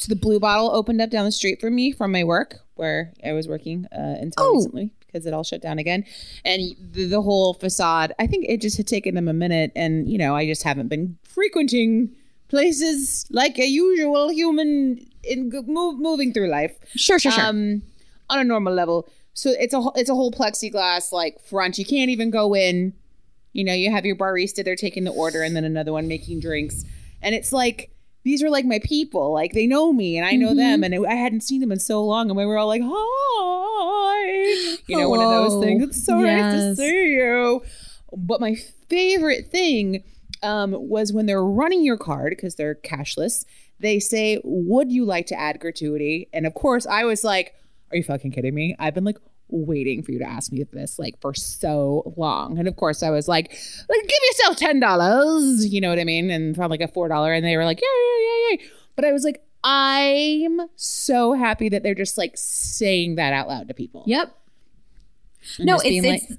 So the blue bottle opened up down the street from me from my work where I was working uh, until Oh. recently because it all shut down again. And the, the whole facade, I think it just had taken them a minute. And, you know, I just haven't been frequenting places like a usual human in move, moving through life. Sure, sure, sure. Um, on a normal level. So it's a whole- it's a whole plexiglass like front. You can't even go in. You know, you have your barista there taking the order, and then another one making drinks, and it's like these are like my people. Like they know me, and I know them, and I hadn't seen them in so long, and we were all like, "Hi," you know, one of those things. It's so nice to see you. But my favorite thing um, was when they're running your card because they're cashless. They say, "Would you like to add gratuity?" And of course, I was like, "Are you fucking kidding me?" I've been like waiting for you to ask me this like for so long. And of course, I was like, "Like, give yourself ten dollars." You know what I mean? And found like a four dollar, and they were like, "Yeah, yeah, yeah, yeah." But I was like, I'm so happy that they're just like saying that out loud to people. Yep. And no, it's like- it's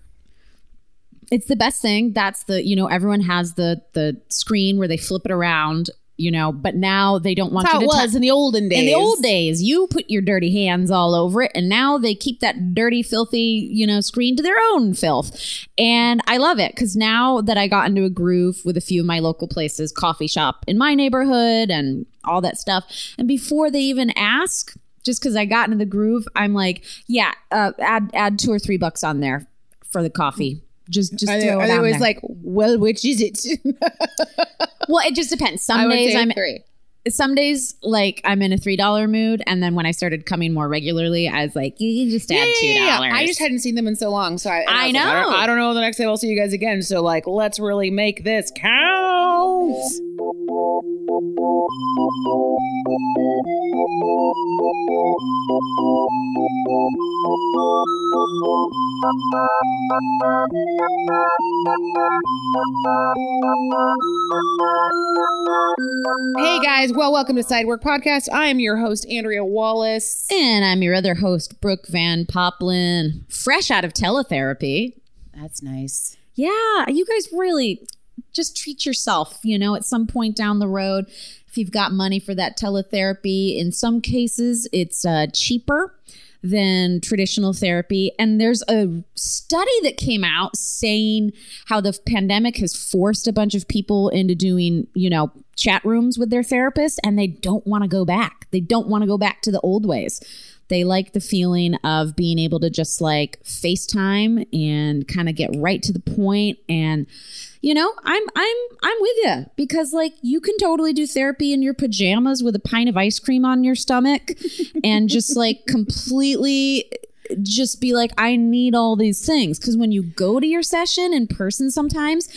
it's the best thing. That's the you know everyone has the the screen where they flip it around. You know, but now they don't want That's how you it to was touch. in the olden days. In the old days, you put your dirty hands all over it, and now they keep that dirty, filthy, you know, screen to their own filth. And I love it because now that I got into a groove with a few of my local places, coffee shop in my neighborhood, and all that stuff, and before they even ask, just because I got into the groove, I'm like, yeah, uh, add add two or three bucks on there for the coffee. Just just Are they, throw are it they on always there. like, well, which is it? well, it just depends. Some I days I'm three. some days like I'm in a three dollar mood, and then when I started coming more regularly, I was like, you can just add two dollars. I just hadn't seen them in so long, so I, and I was like, I don't, know. I don't know the next time I'll see you guys again. So like, let's really make this count. Hey guys, well, welcome to Sidework Podcast. I am your host Andrea Wallace. and I'm your other host, Brooke Van Poplin, fresh out of teletherapy. That's nice. Yeah, you guys really just treat yourself, you know, at some point down the road. If you've got money for that teletherapy, in some cases, it's uh, cheaper than traditional therapy. And there's a study that came out saying how the pandemic has forced a bunch of people into doing, you know, chat rooms with their therapist and they don't want to go back. They don't want to go back to the old ways. They like the feeling of being able to just like FaceTime and kind of get right to the point and you know, I'm I'm I'm with you because like you can totally do therapy in your pajamas with a pint of ice cream on your stomach and just like completely just be like I need all these things because when you go to your session in person sometimes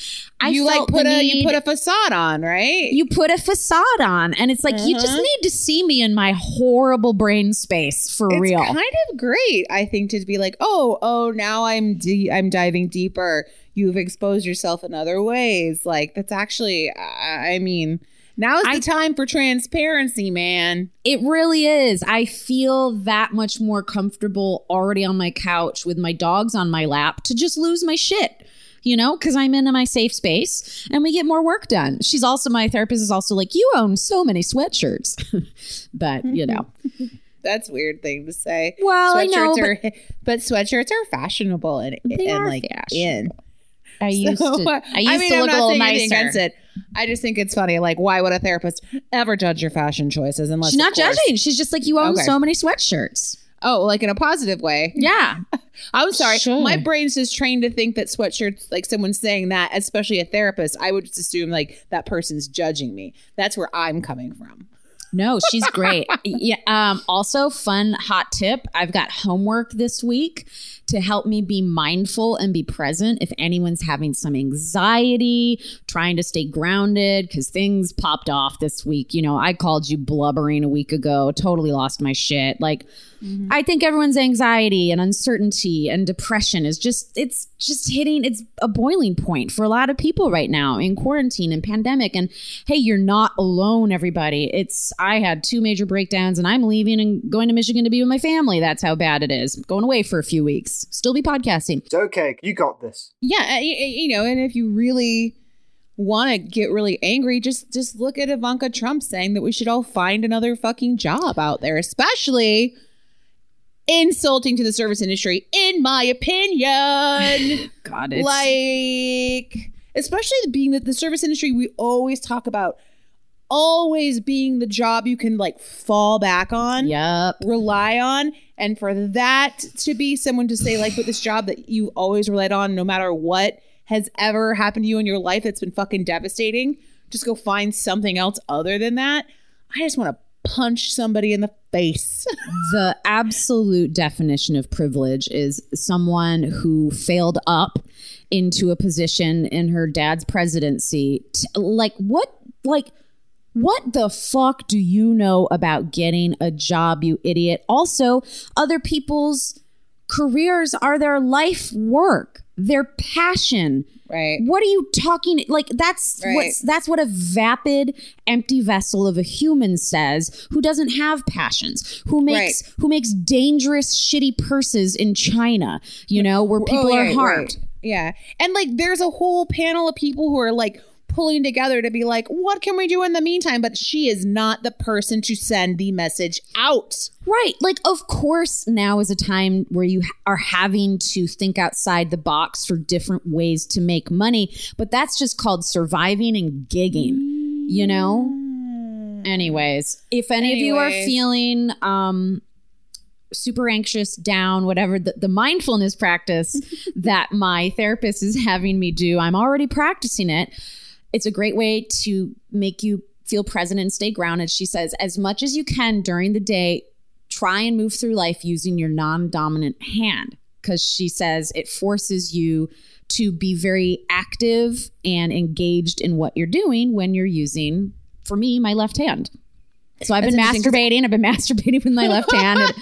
I you like put a need- you put a facade on, right? you put a facade on and it's like you just Uh-huh. need to see me in my horrible brain space for it's real kind of great, I think, to be like, oh, oh, now I'm de- I'm diving deeper. You've exposed yourself in other ways. Like that's actually, I I mean, now is I- the time for transparency, man. It really is. I feel that much more comfortable already on my couch with my dogs on my lap to just lose my shit. You know, because I'm in my safe space and we get more work done. She's also, my therapist is also like, you own so many sweatshirts. but, you know, That's a weird thing to say. Well, I know, Are, but sweatshirts are fashionable and, and like in. I used So, to, I used I mean, to I'm look not a little nicer. against it. I just think it's funny. Like, why would a therapist ever judge your fashion choices unless She's not course- judging. She's just like, you own Okay. so many sweatshirts. Oh, like in a positive way. Yeah. I'm sorry. Sure. My brain's just trained to think that sweatshirts, like someone's saying that, especially a therapist, I would just assume like that person's judging me. That's where I'm coming from. No, she's great. yeah. Um, also, fun hot tip. I've got homework this week to help me be mindful and be present if anyone's having some anxiety, trying to stay grounded because things popped off this week. You know, I called you blubbering a week ago, totally lost my shit. Like, Mm-hmm. I think everyone's anxiety and uncertainty and depression is just it's just hitting it's a boiling point for a lot of people right now in quarantine and pandemic. And hey you're not alone everybody. It's I had two major breakdowns and I'm leaving and going to Michigan to be with my family. That's how bad it is. Going away for a few weeks. Still be podcasting. It's okay. You got this. Yeah, y- y- you know, and if you really want to get really angry, just just look at Ivanka Trump saying that we should all find another fucking job out there, especially insulting to the service industry, in my opinion. god it's like, especially being that the service industry, we always talk about always being the job you can like fall back on yep rely on and for that to be someone to say like but this job that you always relied on no matter what has ever happened to you in your life that's been fucking devastating just go find something else other than that i just want to punch somebody in the face the absolute definition of privilege is someone who failed up into a position in her dad's presidency. Like, what, like, what the fuck do you know about getting a job, you idiot? Also, other people's careers are their life work, their passion. Right What are you talking like that's Right. what's that's what a vapid empty vessel of a human says who doesn't have passions who makes who makes dangerous shitty purses in China you know where people Oh, are harmed right. yeah and like there's a whole panel of people who are like pulling together to be like what can we do in the meantime but she is not the person to send the message out Right. Like, of course, now is a time where you are having to think outside the box for different ways to make money, but that's just called surviving and gigging, you know? Anyways, if any of you are feeling um, super anxious, down, whatever, the, the mindfulness practice that my therapist is having me do, I'm already practicing it. It's a great way to make you feel present and stay grounded. She says, as much as you can during the day, try and move through life using your non dominant hand. Because she says it forces you to be very active and engaged in what you're doing when you're using, for me, my left hand. So I've been That's 'cause- masturbating. I've been masturbating with my left hand.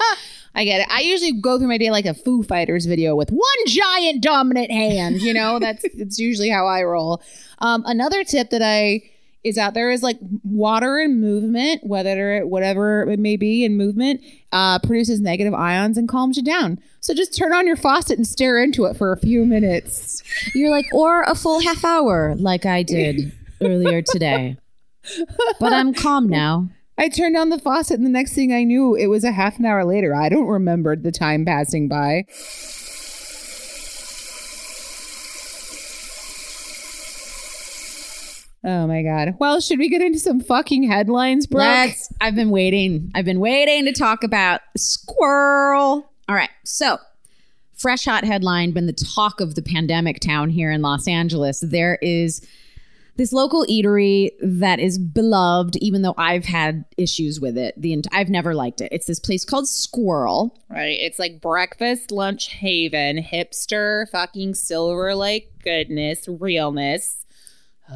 I get it. I usually go through my day like a Foo Fighters video with one giant dominant hand. You know, that's it's usually how I roll. Um, another tip that I is out there is like water and movement, whether it, whatever it may be in movement, uh, produces negative ions and calms you down. So just turn on your faucet and stare into it for a few minutes. You're like, or a full half hour, like I did earlier today. But I'm calm now. I turned on the faucet, and the next thing I knew, it was a half an hour later. I don't remember the time passing by. Oh my god. Well, should we get into some fucking headlines, Brooke? Let's. I've been waiting. I've been waiting to talk about Sqirl. All right. So, fresh hot headline been the talk of the pandemic town here in Los Angeles. There is this local eatery that is beloved, even though I've had issues with it. The ent- I've never liked it. It's this place called Sqirl. Right. It's like breakfast, lunch haven, hipster, fucking Silver Lake goodness, realness.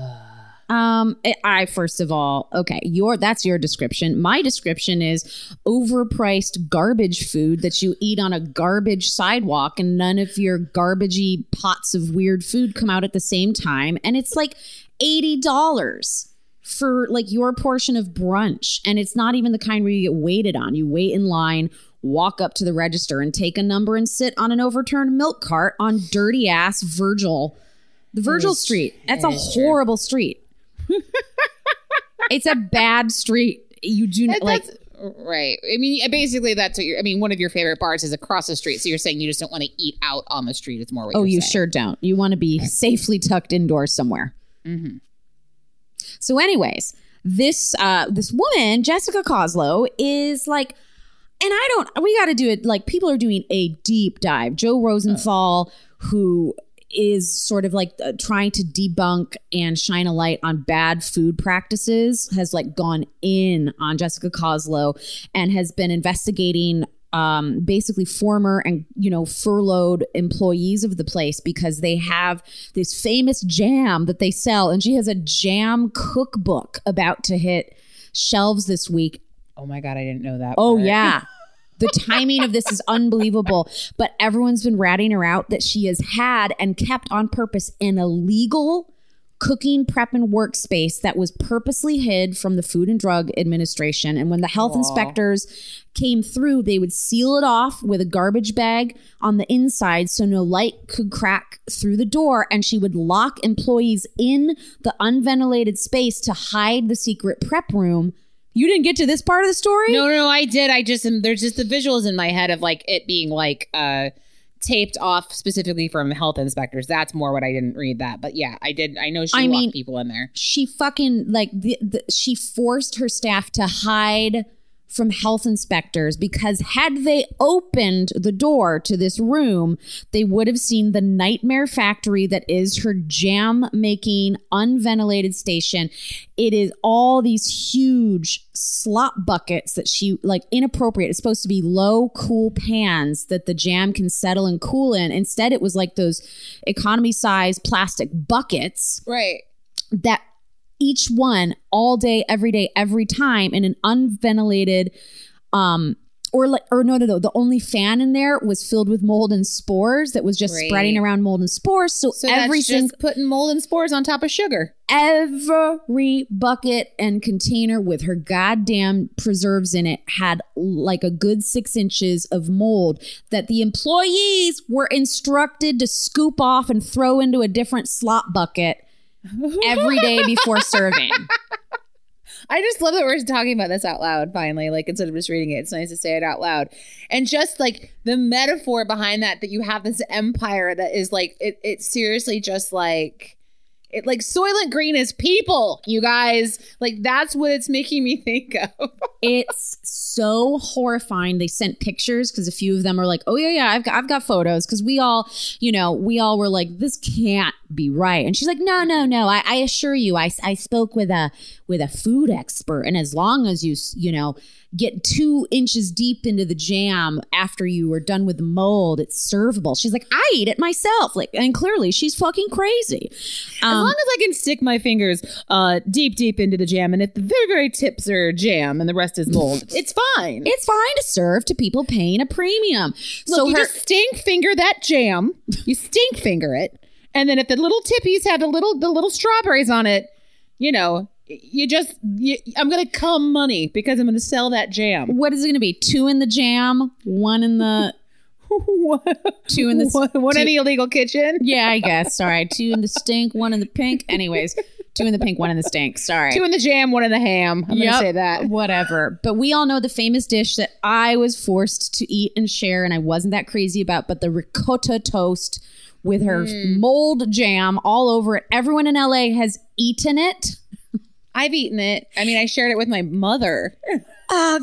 Um, I- I first of all, okay, your that's your description. My description is overpriced garbage food that you eat on a garbage sidewalk, and none of your garbagey pots of weird food come out at the same time, and it's like eighty dollars for like your portion of brunch, and it's not even the kind where you get waited on. You wait in line. Walk up to the register and take a number and sit on an overturned milk cart on dirty ass Virgil, the Virgil Street. That's a horrible street. It's a bad street. You do not like. Right. I mean, basically, that's what you're. I mean, one of your favorite bars is across the street. So you're saying you just don't want to eat out on the street. It's more. Oh, you saying. sure don't. You want to be safely tucked indoors somewhere. Mm-hmm. So, anyways, this uh this woman, Jessica Koslow, is like and I don't we got to do it like people are doing a deep dive. Joe Rosenthal who is sort of like uh, trying to debunk and shine a light on bad food practices has like gone in on Jessica Koslow and has been investigating um, basically former and you know furloughed employees of the place because they have this famous jam that they sell and she has a jam cookbook about to hit shelves this week Oh my god, I didn't know that. Oh part. yeah. The timing of this is unbelievable, but everyone's been ratting her out that she has had and kept on purpose an illegal cooking prep and workspace that was purposely hid from the Food and Drug Administration. And when the health inspectors came through, they would seal it off with a garbage bag on the inside so no light could crack through the door. And she would lock employees in the unventilated space to hide the secret prep room. You didn't get to this part of the story? No, no, no, I did. I just am there's just the visuals in my head of like it being like uh taped off specifically from health inspectors. That's more what I didn't read that. But yeah, I did I know she I locked mean- people in there. she fucking like the, the, she forced her staff to hide from health inspectors because had they opened the door to this room they would have seen the nightmare factory that is her jam making unventilated station. It is all these huge slop buckets that she like inappropriate. It's supposed to be low cool pans that the jam can settle and cool in. Instead it was like those economy size plastic buckets Right. that each one all day every day every time in an unventilated um or like or no no no the only fan in there was filled with mold and spores that was just Right. spreading around mold and spores so, So everything putting mold and spores on top of sugar. every bucket and container with her goddamn preserves in it had like a good six inches of mold that the employees were instructed to scoop off and throw into a different slop bucket every day before serving. I just love that we're talking about this out loud finally. Like instead of just reading it, it's nice to say it out loud. And just like the metaphor behind that, that you have this empire that is like it it's seriously just like it like Soylent Green is people, you guys. Like that's what it's making me think of. It's so horrifying. They sent pictures because a few of them are like, "Oh yeah, yeah, I've got, I've got photos." Because we all, you know, we all were like, "This can't be right," and she's like, "No, no, no. I, I assure you, I, I spoke with a with a food expert, and as long as you, you know, get two inches deep into the jam after you are done with the mold, it's servable." She's like, "I eat it myself," like, and clearly she's fucking crazy. as Um, long as I can stick my fingers uh deep, deep into the jam, and if the very, very tips are jam and the rest is mold, it's fine. it's fine to serve to people paying a premium. Look, so you her, just stink finger that jam. You stink finger it, and then if the little tippies have the little the little strawberries on it, you know, you just you, I'm gonna come money because I'm gonna sell that jam. what is it going to be? Two in the jam, one in the two in the one, one two- in the illegal kitchen, yeah, I guess. Sorry, two in the stink, one in the pink. Anyways, two in the pink, one in the stink. Sorry. two in the jam, one in the ham. I'm Yep, gonna say that. Whatever. But we all know the famous dish that I was forced to eat and share, and I wasn't that crazy about, but the ricotta toast with her Mm. mold jam all over it. Everyone in LA has eaten it. I've eaten it. I mean, I shared it with my mother. Oh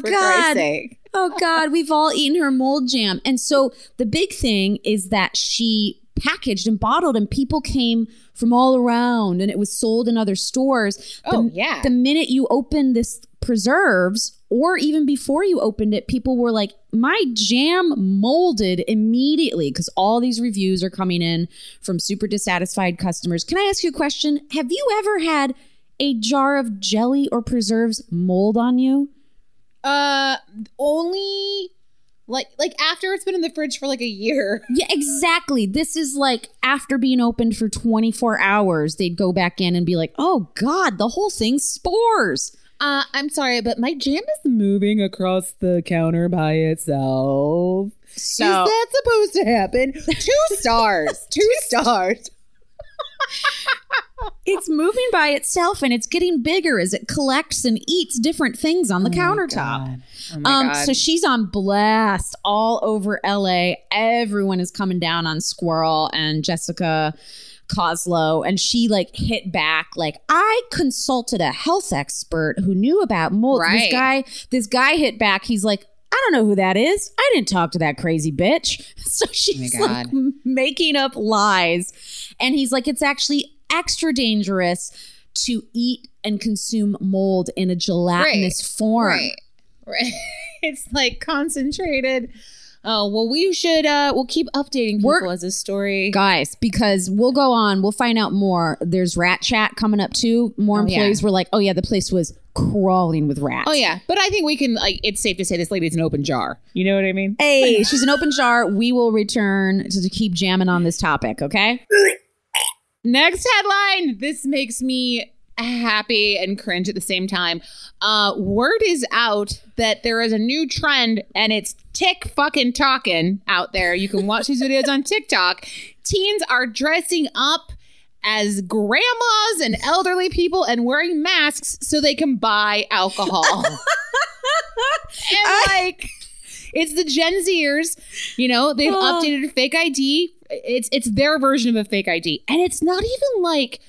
sake. Oh God, we've all eaten her mold jam. And so the big thing is that she packaged and bottled and people came from all around and it was sold in other stores. Oh, the, yeah. The minute you open this preserves or even before you opened it, people were like, my jam molded immediately because all these reviews are coming in from super dissatisfied customers. Can I ask you a question? Have you ever had a jar of jelly or preserves mold on you? Uh, only like like after it's been in the fridge for like a year. Yeah, exactly. This is like after being opened for 24 hours, they'd go back in and be like, oh God, the whole thing's spores. Uh, I'm sorry, but my jam is moving across the counter by itself. So, is that supposed to happen? Two stars. Two stars. it's moving by itself and it's getting bigger as it collects and eats different things on the countertop. Oh my Um, so she's on blast all over LA. Everyone is coming down on Sqirl and Jessica Koslow, and she like hit back like I consulted a health expert who knew about mold. This guy, this guy hit back. He's like, I don't know who that is. I didn't talk to that crazy bitch. So oh she's like making up lies, and he's like, it's actually extra dangerous to eat and consume mold in a gelatinous form. Right. Right. it's like concentrated. Oh, well, we should uh we'll keep updating people We're- as this story. guys because we'll go on we'll find out more there's rat chat coming up too more Oh, yeah. employees were like oh yeah the place was crawling with rats Oh yeah. But I think we can like it's safe to say this lady's an open jar. You know what I mean? hey she's an open jar we will return to, to keep jamming on this topic okay Next headline. This makes me happy and cringe at the same time. Uh, word is out that there is a new trend and it's tick fucking talking out there. You can watch these videos on TikTok. Teens are dressing up as grandmas and elderly people and wearing masks so they can buy alcohol. and like it's the Gen Zers, you know, they've Oh. updated a fake ID. It's it's their version of a fake ID. And it's not even like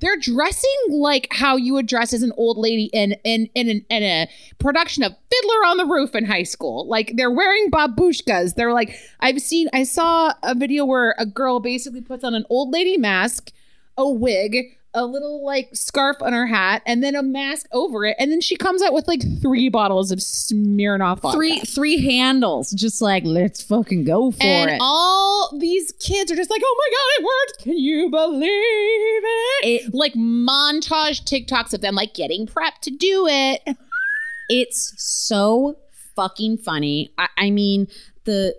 they're dressing like how you would dress as an old lady in in in, an, in a production of Fiddler on the Roof in high school. Like they're wearing babushkas. They're like I've seen I saw a video where a girl basically puts on an old lady mask, a wig, a little like scarf on her hat, and then a mask over it, and then she comes out with like three bottles of Smirnoff vodka. three three handles just like let's fucking go for and it all these kids are just like, oh my god, it worked! Can you believe it? It- like montage TikToks of them like getting prepped to do it. it's so fucking funny I, I mean the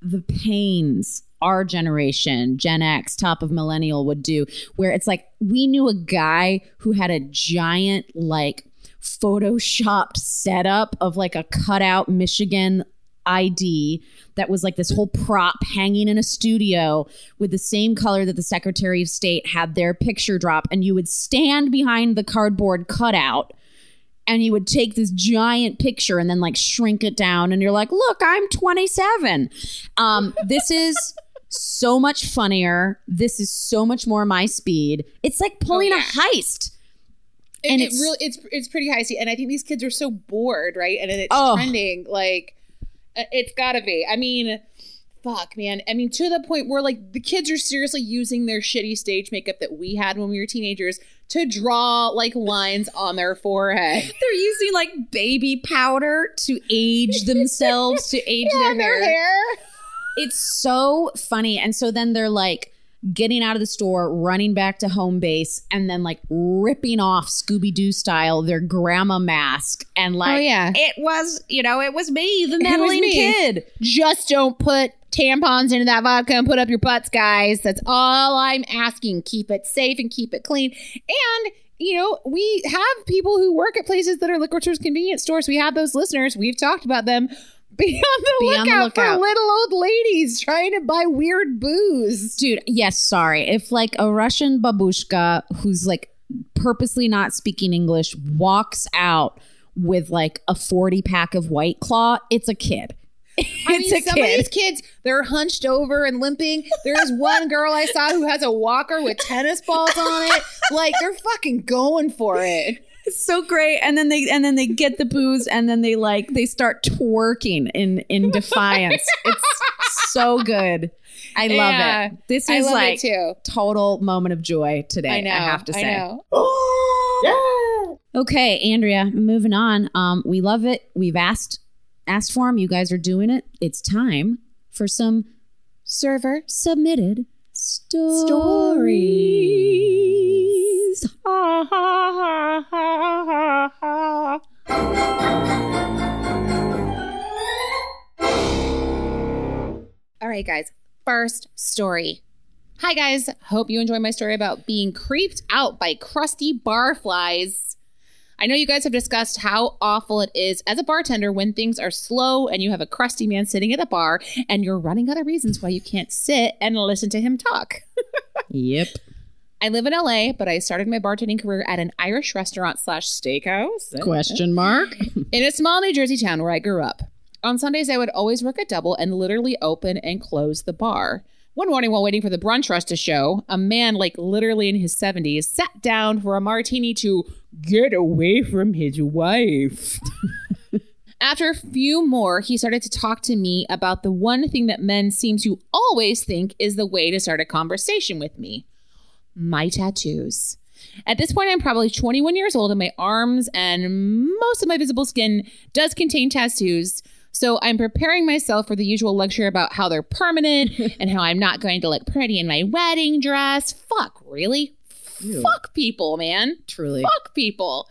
the pains our generation gen x top of millennial would do where it's like we knew a guy who had a giant like photoshopped setup of like a cutout michigan id that was like this whole prop hanging in a studio with the same color that the secretary of state had their picture drop. And you would stand behind the cardboard cutout and he would take this giant picture and then like shrink it down. And you're like look i'm 27 um this is so much funnier this is so much more my speed it's like pulling Oh, a yeah. heist And And it it's- really it's it's pretty high and I think these kids are so bored, right? And it's Oh. trending like uh, it's got to be. I mean, fuck, man. I mean, to the point where like the kids are seriously using their shitty stage makeup that we had when we were teenagers to draw like lines on their forehead. they're using like baby powder to age themselves to age Yeah, their, hair. It's so funny and so then they're like getting out of the store running back to home base and then like ripping off scooby-doo style their grandma mask and oh, like Oh, yeah. it was you know it was me the meddling me. kid Just don't put tampons into that vodka and put up your butts, guys. That's all I'm asking. Keep it safe and keep it clean. And you know, we have people who work at places that are liquor stores, convenience stores. We have those listeners. We've talked about them. Be on the, Be on the lookout, lookout. for little old ladies trying to buy weird booze. dude yes sorry if like a russian babushka who's like purposely not speaking english walks out with like a 40 pack of white claw it's a kid I mean, some of these kids, they're hunched over and limping. There's one girl I saw who has a walker with tennis balls on it. Like they're fucking going for it. It's so great and then they and then they get the booze and then they like they start twerking in in defiance it's so good i love Yeah. it this is love like too. total moment of joy today I know. i have to say I know. Okay, Andrea, moving on. Um, we love it. We've asked asked for them. You guys are doing it. It's time for some Server. submitted stories. All right, guys. First story. Hi, guys. Hope you enjoy my story about being creeped out by crusty barflies. I know you guys have discussed how awful it is as a bartender when things are slow and you have a crusty man sitting at a bar and you're running out of reasons why you can't sit and listen to him talk. Yep. I live in LA, but I started my bartending career at an Irish restaurant slash steakhouse Question mark. in a small New Jersey town where I grew up. On Sundays, I would always work a double and literally open and close the bar. One morning while waiting for the brunch rush to show, a man, like literally in his 70s, sat down for a martini to get away from his wife. After a few more, he started to talk to me about the one thing that men seem to always think is the way to start a conversation with me my tattoos. At this point, I'm probably 21 years old, and my arms and most of my visible skin does contain tattoos. So I'm preparing myself for the usual lecture about how they're permanent and how I'm not going to look pretty in my wedding dress. Fuck, really? Fuck people, man. Truly. Fuck people.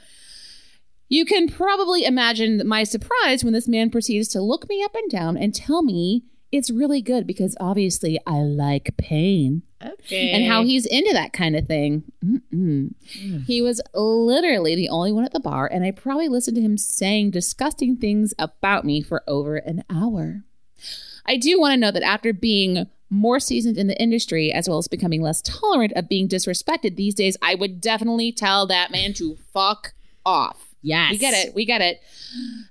You can probably imagine my surprise when this man proceeds to look me up and down and tell me it's really good because obviously I like pain Okay. and how he's into that kind of thing. Mm-mm. Hmm. He was literally the only one at the bar, and I probably listened to him saying disgusting things about me for over an hour. I do want to note that after being more seasoned in the industry, as well as becoming less tolerant of being disrespected these days, I would definitely tell that man to fuck off. Yes. We get it. We get it.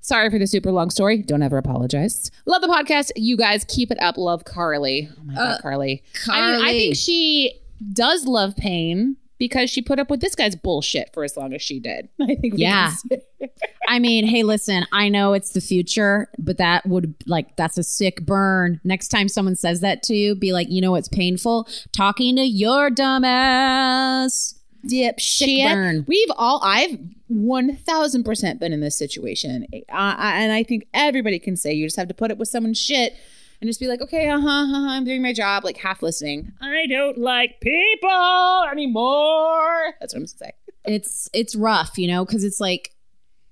Sorry for the super long story. Don't ever apologize. Love the podcast. You guys keep it up. Love Carly. Oh my God, uh, Carly. I, mean, I think she does love pain because she put up with this guy's bullshit for as long as she did. I think. we Yeah. I mean, hey, listen, I know it's the future, but that would like that's a sick burn. Next time someone says that to you, be like, you know what's painful? Talking to your dumbass. Dipshit. burn. We've all, I've 1000% been in this situation. Uh, I- and I think everybody can say you just have to put up with someone's shit and just be like, okay, uh huh, uh-huh, I'm doing my job, like half listening. I don't like people anymore. That's what I'm saying. It's it's rough, you know, because it's like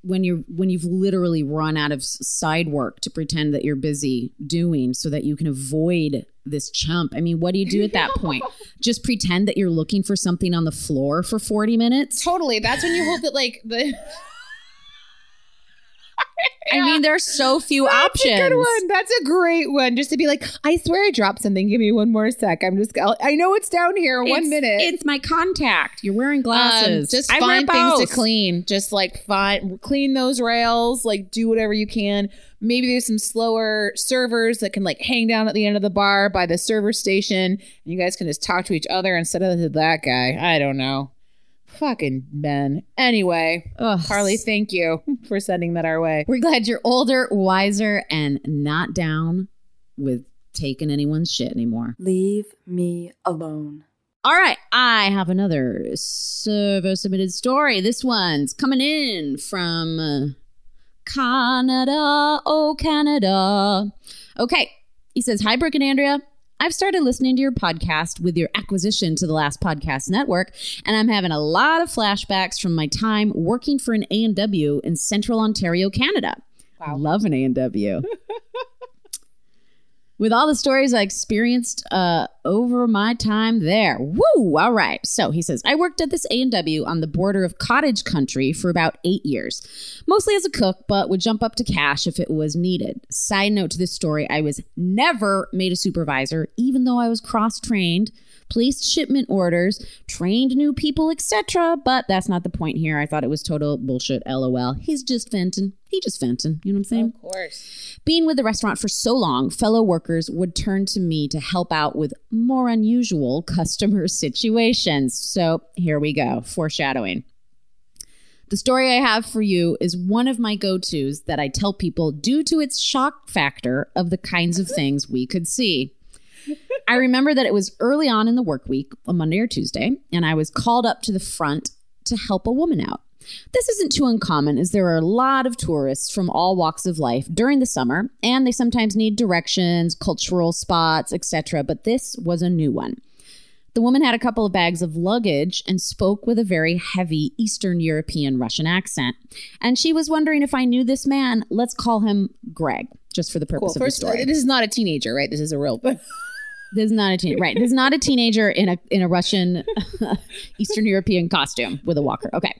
when you're when you've literally run out of side work to pretend that you're busy doing so that you can avoid this chump. I mean, what do you do at that point? Just pretend that you're looking for something on the floor for 40 minutes? Totally. That's when you hope that, like, the. I mean, there's so few That's options. a good one. That's a great one. Just to be like, I swear I dropped something. Give me one more sec. I'm just, I'll, I know it's down here. one It's- minute. It's my contact. You're wearing Um, glasses. just I find things to clean. Just like find clean those rails. Like do whatever you can. Maybe there's some slower servers that can like hang down at the end of the bar by the server station, and you guys can just talk to each other instead of that guy. I don't know. Fucking Ben. Anyway, Ugh. Carly, thank you for sending that our way. We're glad you're older, wiser, and not down with taking anyone's shit anymore. Leave me alone. All right, I have another server submitted story. This one's coming in from uh, Canada. Oh, Canada. Okay, he says, Hi, Brooke and Andrea. I've started listening to your podcast with your acquisition to the last podcast network, and I'm having a lot of flashbacks from my time working for an A&W in Central Ontario, Canada. Wow. Love an A&W. with all the stories I experienced uh, over my time there. Woo! All right. So he says, I worked at this A&W on the border of cottage country for about eight years, mostly as a cook, but would jump up to cash if it was needed. Side note to this story, I was never made a supervisor, even though I was cross-trained, placed shipment orders, trained new people, etc. But that's not the point here. I thought it was total bullshit, lol. He's just venting. He just venting. You know what I'm saying? Of course. Being with the restaurant for so long, fellow workers would turn to me to help out with more unusual customer situations. So here we go, foreshadowing. The story I have for you is one of my go tos that I tell people due to its shock factor of the kinds of things we could see. I remember that it was early on in the work week, a Monday or Tuesday, and I was called up to the front to help a woman out. This isn't too uncommon as there are a lot of tourists from all walks of life during the summer and they sometimes need directions, cultural spots, etc., but this was a new one. The woman had a couple of bags of luggage and spoke with a very heavy Eastern European Russian accent. And she was wondering if I knew this man. Let's call him Greg, just for the Cool. purpose of First, the story. this is not a teenager, right? This is a real. This is not a teen, right? This is not a teenager in a in a Russian Eastern European costume with a walker. Okay.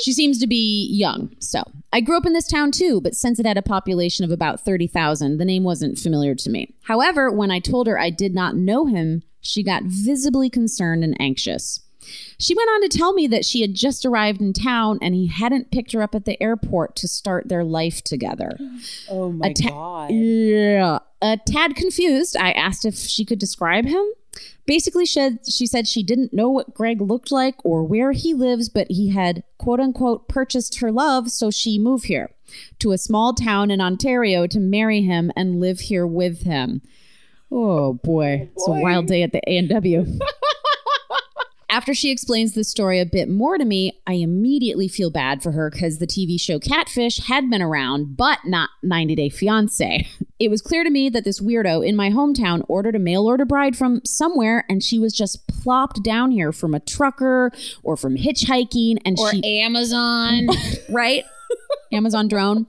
She seems to be young. So I grew up in this town too, but since it had a population of about 30,000, the name wasn't familiar to me. However, when I told her I did not know him, she got visibly concerned and anxious. She went on to tell me that she had just arrived in town and he hadn't picked her up at the airport to start their life together. Oh my ta- god. Yeah. A tad confused, I asked if she could describe him. Basically, she, she said she didn't know what Greg looked like or where he lives, but he had quote unquote purchased her love, so she moved here to a small town in Ontario to marry him and live here with him. Oh boy, it's a oh, wild day at the A&W. After she explains the story a bit more to me, I immediately feel bad for her because the TV show Catfish had been around, but not 90 Day Fiance. It was clear to me that this weirdo in my hometown ordered a mail order bride from somewhere and she was just plopped down here from a trucker or from hitchhiking and Or she Amazon. right? Amazon drone.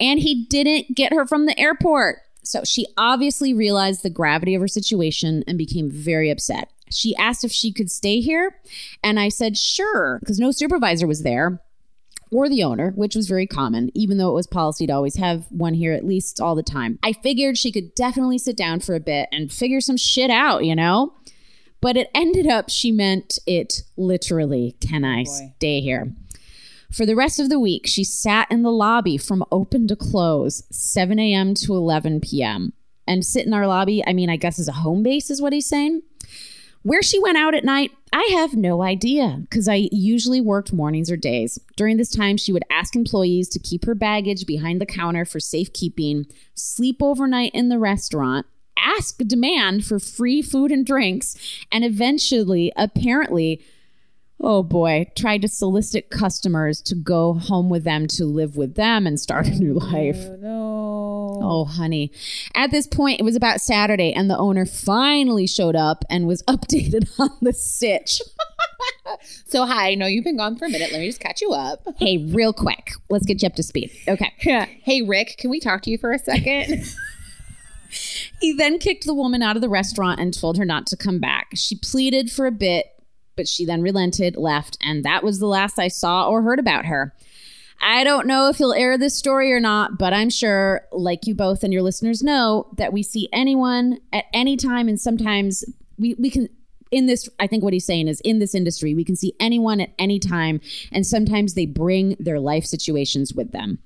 And he didn't get her from the airport. So she obviously realized the gravity of her situation and became very upset. She asked if she could stay here. And I said, sure, because no supervisor was there or the owner, which was very common, even though it was policy to always have one here at least all the time. I figured she could definitely sit down for a bit and figure some shit out, you know? But it ended up she meant it literally. Can I stay here? For the rest of the week, she sat in the lobby from open to close, 7 a.m. to 11 p.m. And sit in our lobby, I mean, I guess as a home base is what he's saying. Where she went out at night, I have no idea because I usually worked mornings or days. During this time, she would ask employees to keep her baggage behind the counter for safekeeping, sleep overnight in the restaurant, ask demand for free food and drinks, and eventually, apparently, oh boy, tried to solicit customers to go home with them to live with them and start a new life. Oh, no. Oh, honey. At this point, it was about Saturday, and the owner finally showed up and was updated on the sitch. So hi, I know you've been gone for a minute. Let me just catch you up. hey, real quick, let's get you up to speed. Okay. Yeah. hey Rick, can we talk to you for a second? He then kicked the woman out of the restaurant and told her not to come back. She pleaded for a bit, but she then relented, left, and that was the last I saw or heard about her. I don't know if he'll air this story or not, but I'm sure, like you both and your listeners know, that we see anyone at any time, and sometimes we, we can. In this, I think what he's saying is in this industry, we can see anyone at any time, and sometimes they bring their life situations with them.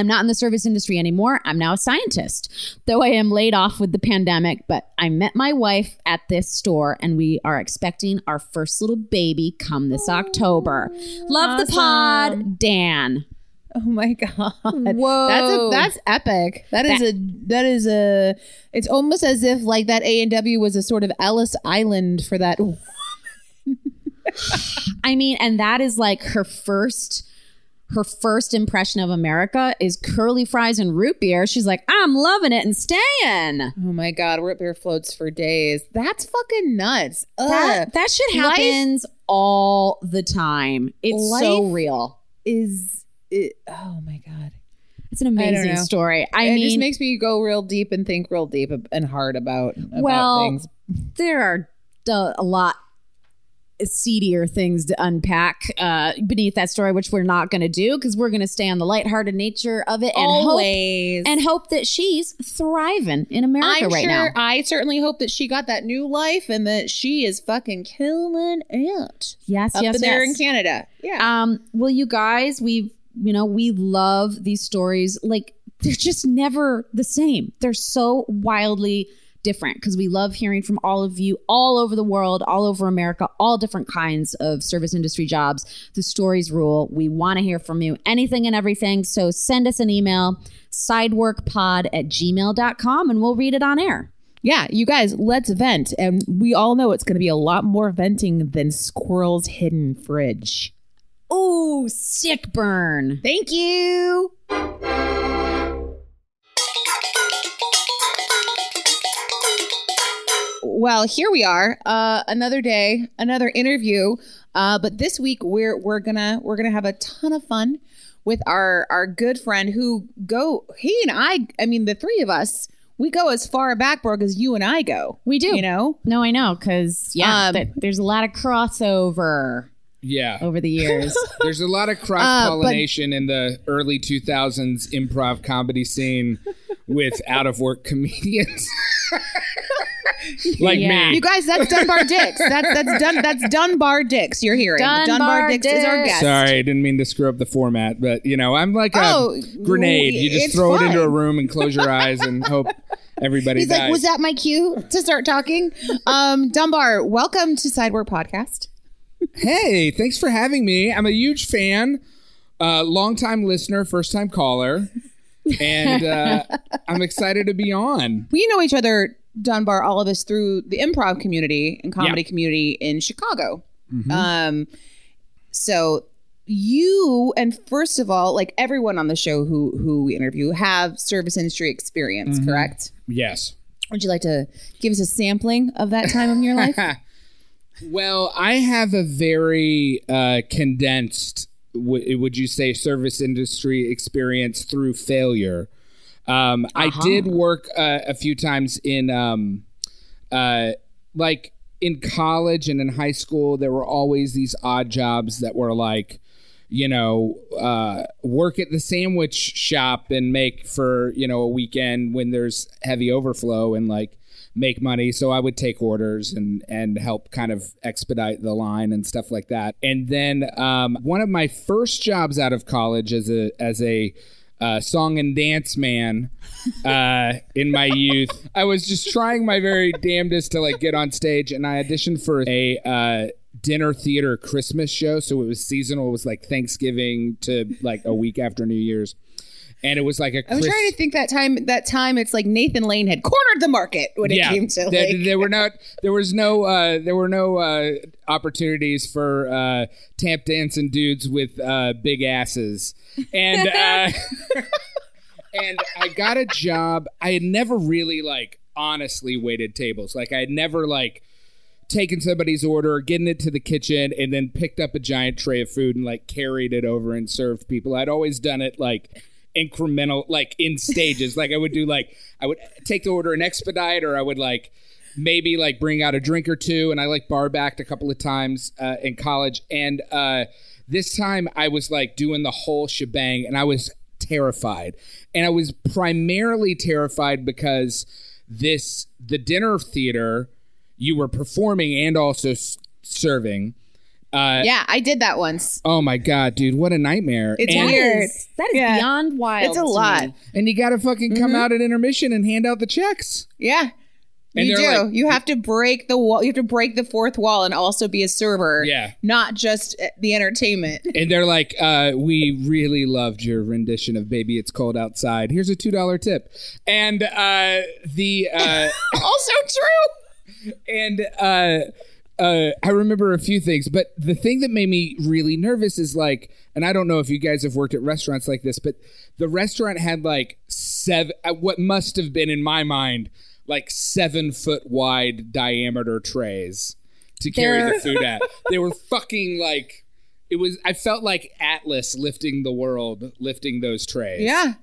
I'm not in the service industry anymore. I'm now a scientist, though I am laid off with the pandemic. But I met my wife at this store, and we are expecting our first little baby come this October. Love the pod, Dan. oh my god. Whoa. That's a, that's epic. That is a that is a it's almost as if like that A and W was a sort of Ellis Island for that I mean, and that is like her first. Her first impression of America is curly fries and root beer. She's like, I'm loving it and staying. Oh my god, root beer floats for days. That's fucking nuts. Ugh. That that shit Life happens all the time. It's so real. is it, oh my god. It's an amazing know. story. I it mean, just makes me go real deep and think real deep and hard about, about well, things. there are a lot seedier things to unpack uh, beneath that story, which we're not going to do because we're going to stay on the lighthearted nature of it and Always. hope and hope that she's thriving in America I'm right sure. now. I certainly hope that she got that new life and that she is fucking killing it Yes, up yes, there yes. in Canada. Yeah. Um, well, you guys, we've you know we love these stories. Like they're just never the same. They're so wildly different because we love hearing from all of you all over the world, all over America, all different kinds of service industry jobs. The stories rule. We want to hear from you, anything and everything. So send us an email, sideworkpod at gmail.com, and we'll read it on air. yeah, you guys, let's vent. And we all know it's going to be a lot more venting than Sqirl's hidden fridge. Oh, sick burn. Thank you. Well, here we are. Uh, another day, another interview. Uh, but this week we're we're gonna we're gonna have a ton of fun with our our good friend who go he and I. I mean, the three of us. We go as far back, Brooke, as you and I go. We do. You know? No, I know, because yeah, Um, th- there's a lot of crossover Yeah. over the years. There's a lot of cross pollination in the early 2000s improv comedy scene with out of work comedians. like Yeah. me. You guys, that's Dunbar Dicks That's that's dun that's Dunbar Dicks You're hearing Dunbar Dunbar Dicks is our guest. Sorry, I didn't mean to screw up the format, but you know, I'm like a Oh, grenade. You just it's throw it into a room and close your eyes and hope everybody He's dies. like, was that my cue to start talking? Um, Dunbar, welcome to Sidework Podcast. Hey, thanks for having me. I'm a huge fan, uh, longtime listener, first time caller, and uh, I'm excited to be on. We know each other, Dunbar, all of us through the improv community and comedy Yeah. community in Chicago. Mm-hmm. Um, so you and first of all, like everyone on the show who who we interview have service industry experience, Mm-hmm. correct? Yes. Would you like to give us a sampling of that time in your life? Well, I have a very uh, condensed, w- would you say, service industry experience through failure. Um, I did work uh, a few times in, um, uh, like in college and in high school. There were always these odd jobs that were like, you know, uh, work at the sandwich shop and make for you know a weekend when there's heavy overflow and like make money. So I would take orders and and help kind of expedite the line and stuff like that. And then um, one of my first jobs out of college as a as a uh, song and dance man uh, in my youth. I was just trying my very damnedest to like get on stage, and I auditioned for a uh, dinner theater Christmas show. So it was seasonal. It was like Thanksgiving to like a week after New Year's, and it was like a. I'm Chris- trying to think that time. That time, it's like Nathan Lane had cornered the market when it came to there, like. there were not there was no uh, there were no uh, opportunities for uh, tap dancing dudes with uh, big asses and uh, and I got a job I had never really like honestly waited tables like I had never like taken somebody's order getting it to the kitchen and then picked up a giant tray of food and like carried it over and served people I'd always done it like incremental like in stages. Like i would do like i would take the order and expedite or i would like maybe like bring out a drink or two and i like bar backed a couple of times uh, in college. And uh, this time i was like doing the whole shebang and i was terrified. And i was primarily terrified because this the dinner theater you were performing and also s- serving uh, yeah, I did that once. oh my god dude what a nightmare It's and, weird. is- that is Yeah. beyond wild. It's a to lot. me. and you gotta fucking come out at intermission and hand out the checks Yeah. And you do. like- you have to break the wall. You have to break the fourth wall and also be a server. Yeah. Not just the entertainment. and they're like, uh, "We really loved your rendition of "Baby It's Cold Outside." Here's a two dollar tip." And uh, the uh, also true. and uh, uh, I remember a few things, but the thing that made me really nervous is like, and I don't know if you guys have worked at restaurants like this, but the restaurant had like seven, uh, what must have been in my mind, like seven foot wide diameter trays to carry They're- the food at. They were fucking like. It was. I felt like Atlas lifting the world, lifting those trays. Yeah.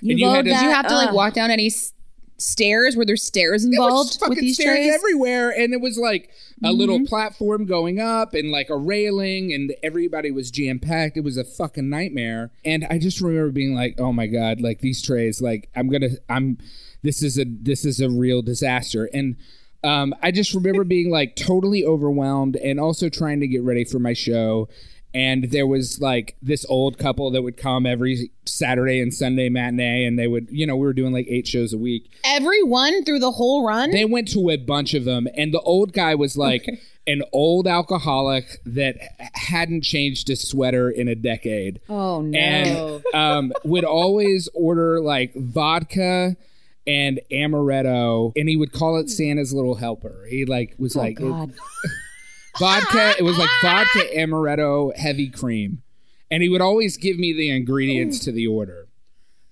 You, you had to- Did that, you have to like uh, walk down any s- stairs? Were there stairs There was involved fucking with these stairs trays? everywhere, and it was like a Mm-hmm. little platform going up, and like a railing, and everybody was jam packed. It was a fucking nightmare, and I just remember being like, "Oh my god, like these trays, like I'm gonna, I'm, this is a, this is a real disaster," and. Um, I just remember being like totally overwhelmed and also trying to get ready for my show. And there was like this old couple that would come every Saturday and Sunday matinee, and they would, you know, we were doing like eight shows a week. Everyone through the whole run? They went to a bunch of them, and the old guy was like an old alcoholic that hadn't changed his sweater in a decade, Oh no. and um, would always order like vodka and amaretto, and he would call it Santa's little helper. He like was oh like God. vodka. It was like vodka amaretto heavy cream, and he would always give me the ingredients to the order.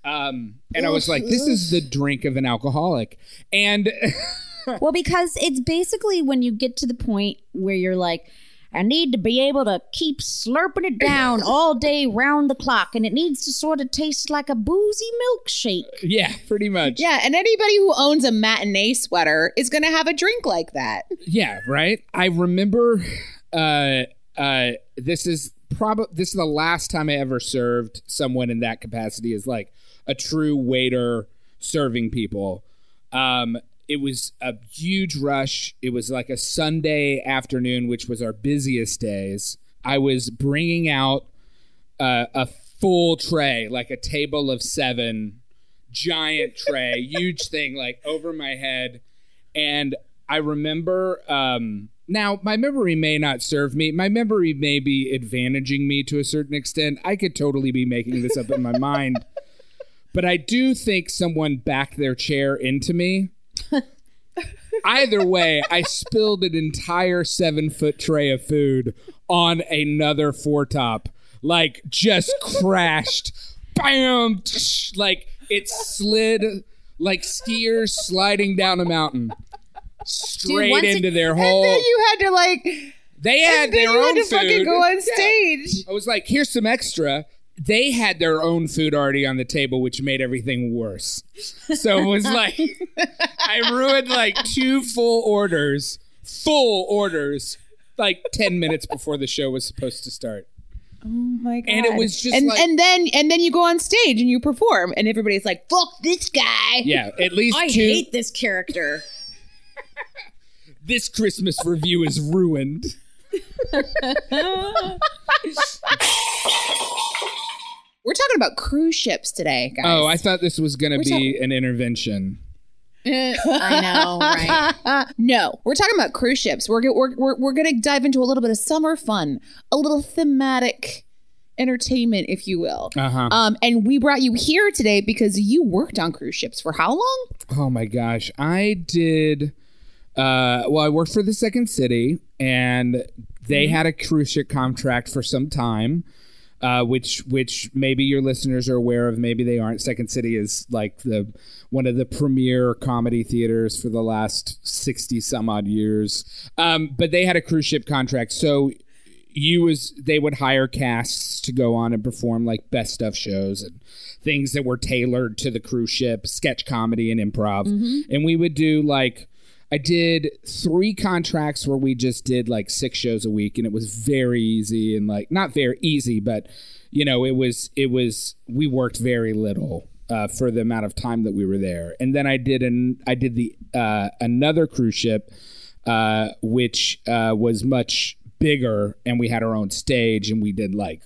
Um, and I was like, "This is the drink of an alcoholic," and. well, because it's basically when you get to the point where you're like, I need to be able to keep slurping it down all day round the clock, and it needs to sort of taste like a boozy milkshake. Yeah, pretty much. yeah, and anybody who owns a matinee sweater is going to have a drink like that. Yeah, right. I remember uh uh this is probably this is the last time I ever served someone in that capacity as like a true waiter serving people. Um it was a huge rush. It was like a Sunday afternoon, which was our busiest days. I was bringing out uh, a full tray, like a table of seven, giant tray, huge thing, like over my head. And I remember. Um, now, my memory may not serve me. My memory may be advantaging me to a certain extent. I could totally be making this up in my mind. But I do think someone backed their chair into me. Either way, I spilled an entire seven foot tray of food on another four top. Like, just crashed. Bam! Tsh, Like, it slid like skiers sliding down a mountain straight it- into their And then you had to like. They had their you own had to fucking food. go on Yeah. stage. I was like, here's some extra. They had their own food already on the table, which made everything worse. So it was like, I ruined like two full orders, full orders, like 10 minutes before the show was supposed to start. Oh my god! And it was just and like- and then and then you go on stage and you perform and everybody's like, "Fuck this guy." Yeah, at least I two. hate this character. this Christmas revue is ruined. We're talking about cruise ships today, guys. Oh, I thought this was going to We're be an intervention. I know, right? no, we're talking about cruise ships. We're, we're we're we're going to dive into a little bit of summer fun, a little thematic entertainment, if you will. Uh-huh. Um, and we brought you here today because you worked on cruise ships for how long? Oh my gosh. I did uh well, I worked for the Second City and they had a cruise ship contract for some time. Uh, which which maybe your listeners are aware of, maybe they aren't. Second City is like the one of the premier comedy theaters for the last sixty some odd years. Um, but they had a cruise ship contract, so you was they would hire casts to go on and perform like best of shows and things that were tailored to the cruise ship, sketch comedy and improv. And we would do like I did three contracts where we just did like six shows a week and it was very easy and like not very easy, but you know, it was it was we worked very little uh, for the amount of time that we were there. And then I did an I did the uh, another cruise ship uh, which uh, was much bigger, and we had our own stage, and we did like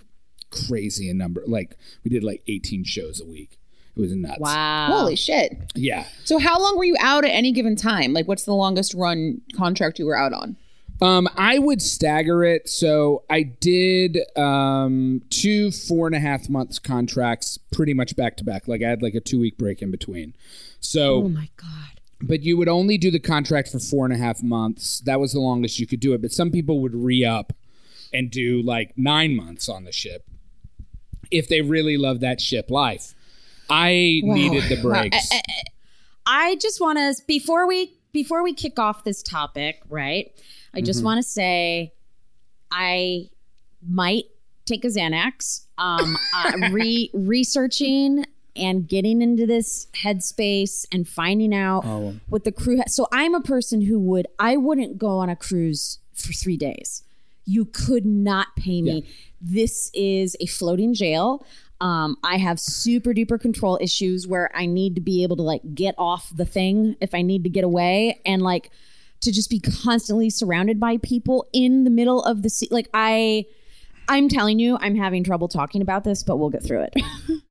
crazy a number. Like we did like 18 shows a week. It was nuts. Wow. Holy shit! Yeah. So how long were you out at any given time? Like, what's the longest run contract you were out on? Um, I would stagger it. So I did um, two four and a half months contracts pretty much back to back. Like I had like a two week break in between. So Oh my god. but you would only do the contract for four and a half months. That was the longest you could do it. But some people would re up and do like nine months on the ship if they really love that ship life. I needed the breaks. I just want to before we before we kick off this topic, right? I just Mm-hmm. want to say I might take a Xanax. Um, uh, re researching and getting into this headspace and finding out Oh. what the crew. Ha- so I'm a person who would I wouldn't go on a cruise for three days. You could not pay me. This is a floating jail. Um, I have super duper control issues where I need to be able to like get off the thing if I need to get away and like to just be constantly surrounded by people in the middle of the sea. Like I, I'm telling you, I'm having trouble talking about this, but we'll get through it.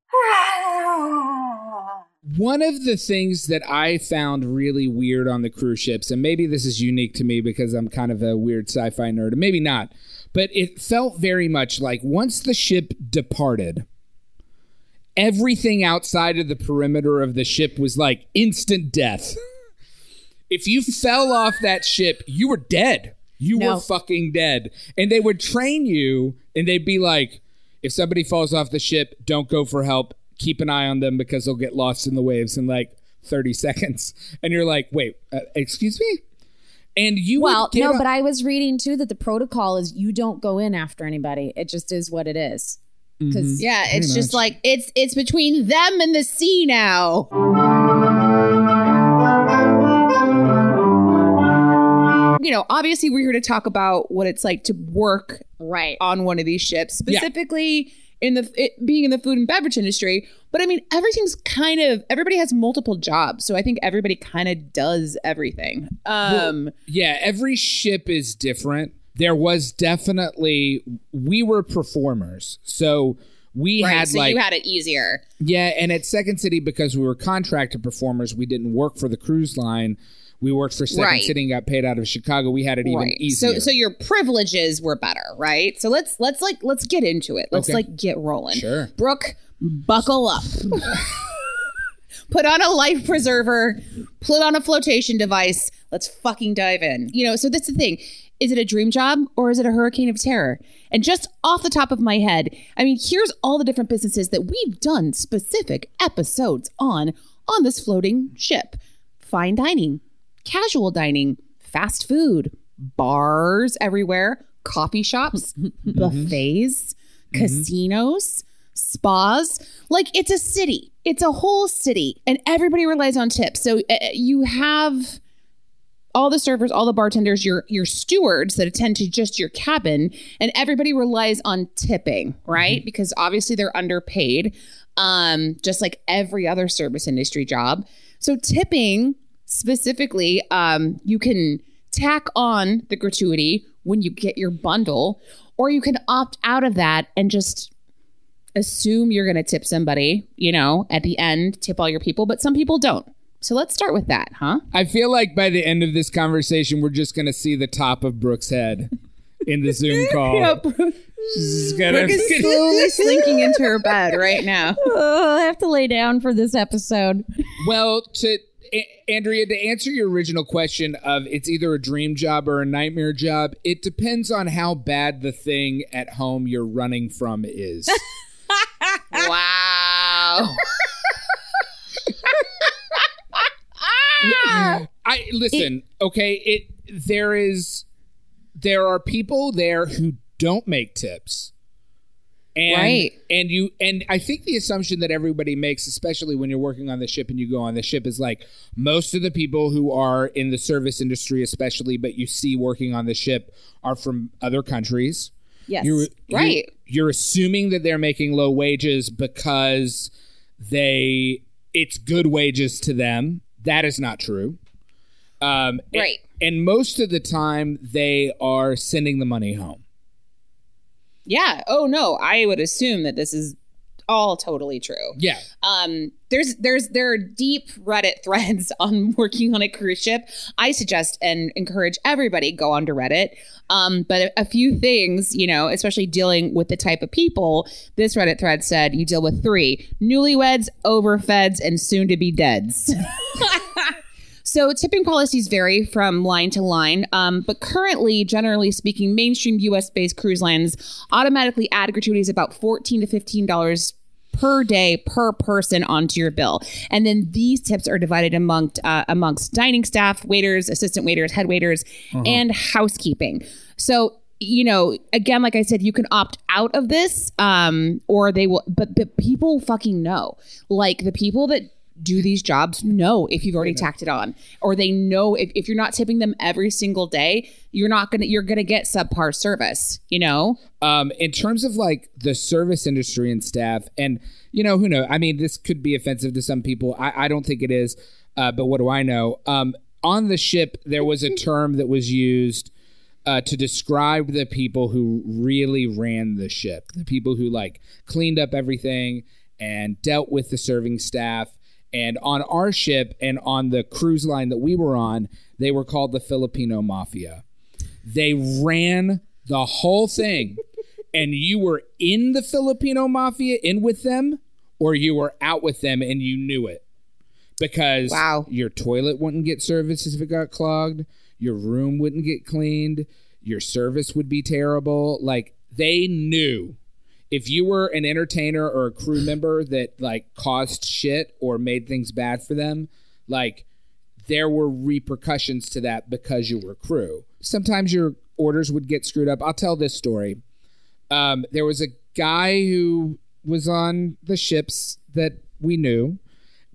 One of the things that I found really weird on the cruise ships, and maybe this is unique to me because I'm kind of a weird sci fi nerd, maybe not, but it felt very much like once the ship departed, everything outside of the perimeter of the ship was like instant death. if you fell off that ship, you were dead. You No. were fucking dead. And they would train you, and they'd be like, if somebody falls off the ship, don't go for help. Keep an eye on them because they'll get lost in the waves in like 30 seconds. And you're like, wait, uh, excuse me? And you well, no, on- but I was reading too that the protocol is you don't go in after anybody. It just is what it is. Because Yeah, it's Pretty just much. like it's it's between them and the sea now. You know, obviously we're here to talk about what it's like to work right. on one of these ships, specifically in the it, being in the food and beverage industry. But I mean, everything's kind of everybody has multiple jobs, so I think everybody kind of does everything. Um, Yeah, every ship is different. There was definitely we were performers, so we right, had so like you had it easier. yeah, and at Second City because we were contracted performers, we didn't work for the cruise line. We worked for Second Right. City and got paid out of Chicago. We had it even right. easier. So so your privileges were better, right? So let's let's like let's get into it. Let's Okay. like get rolling. Sure. Brooke, buckle up. put on a life preserver, put on a flotation device. Let's fucking dive in. You know, so that's the thing. Is it a dream job or is it a hurricane of terror? And just off the top of my head, I mean, here's all the different businesses that we've done specific episodes on on this floating ship. Fine dining, casual dining, fast food, bars everywhere, coffee shops, mm-hmm. buffets, mm-hmm. casinos, spas. Like it's a city. It's a whole city and everybody relies on tips. So uh, uh you have all the servers, all the bartenders, your your stewards that attend to just your cabin, and everybody relies on tipping, right? Because obviously they're underpaid, um, just like every other service industry job. So tipping specifically, um, you can tack on the gratuity when you get your bundle, or you can opt out of that and just assume you're going to tip somebody, you know, at the end, tip all your people, but some people don't. So let's start with that, huh? I feel like by the end of this conversation, we're just going to see the top of Brooke's head in the Zoom call. She's gonna- Brooke is slowly slinking into her bed right now. Oh, I have to lay down for this episode. Well, to A- Andrea, to answer your original question of it's either a dream job or a nightmare job, it depends on how bad the thing at home you're running from is. Wow. I listen, okay, it there is there are people there who don't make tips. And Right. and you and I think the assumption that everybody makes especially when you're working on the ship and you go on the ship is like most of the people who are in the service industry especially but you see working on the ship are from other countries. Yes. You're, Right. You're, you're assuming that they're making low wages because they it's good wages to them. That is not true. Um, and- Right. And, most of the time, they are sending the money home. yeah. Oh no, I would assume that this is all totally true. Yeah. Um, there's there's there are deep Reddit threads on working on a cruise ship. I suggest and encourage everybody go onto Reddit. Um, but a, a few things, you know, especially dealing with the type of people. This Reddit thread said you deal with three: newlyweds, overfeds, and soon to be deads. So tipping policies vary from line to line, um, but currently, generally speaking, mainstream U.S.-based cruise lines automatically add gratuities about fourteen to fifteen dollars per day per person onto your bill, and then these tips are divided amongst uh, amongst dining staff, waiters, assistant waiters, head waiters, and housekeeping. So you know, again, like I said, you can opt out of this, um, or they will. But but people fucking know, like the people that do these jobs know if you've already tacked it on or they know if, if you're not tipping them every single day you're not gonna you're gonna get subpar service you know Um, in terms of like the service industry and staff, and you know, who know I mean, this could be offensive to some people. I, I don't think it is, uh, but what do I know? Um, on the ship, there was a term that was used uh, to describe the people who really ran the ship, the people who like cleaned up everything and dealt with the serving staff. And on our ship and on the cruise line that we were on, they were called the Filipino Mafia. They ran the whole thing, and you were in the Filipino Mafia, in with them, or you were out with them and you knew it. Because Wow. your toilet wouldn't get services if it got clogged, your room wouldn't get cleaned, your service would be terrible. Like they knew if you were an entertainer or a crew member that like caused shit or made things bad for them, like there were repercussions to that because you were crew. Sometimes your orders would get screwed up. I'll tell this story. Um, there was a guy who was on the ships that we knew,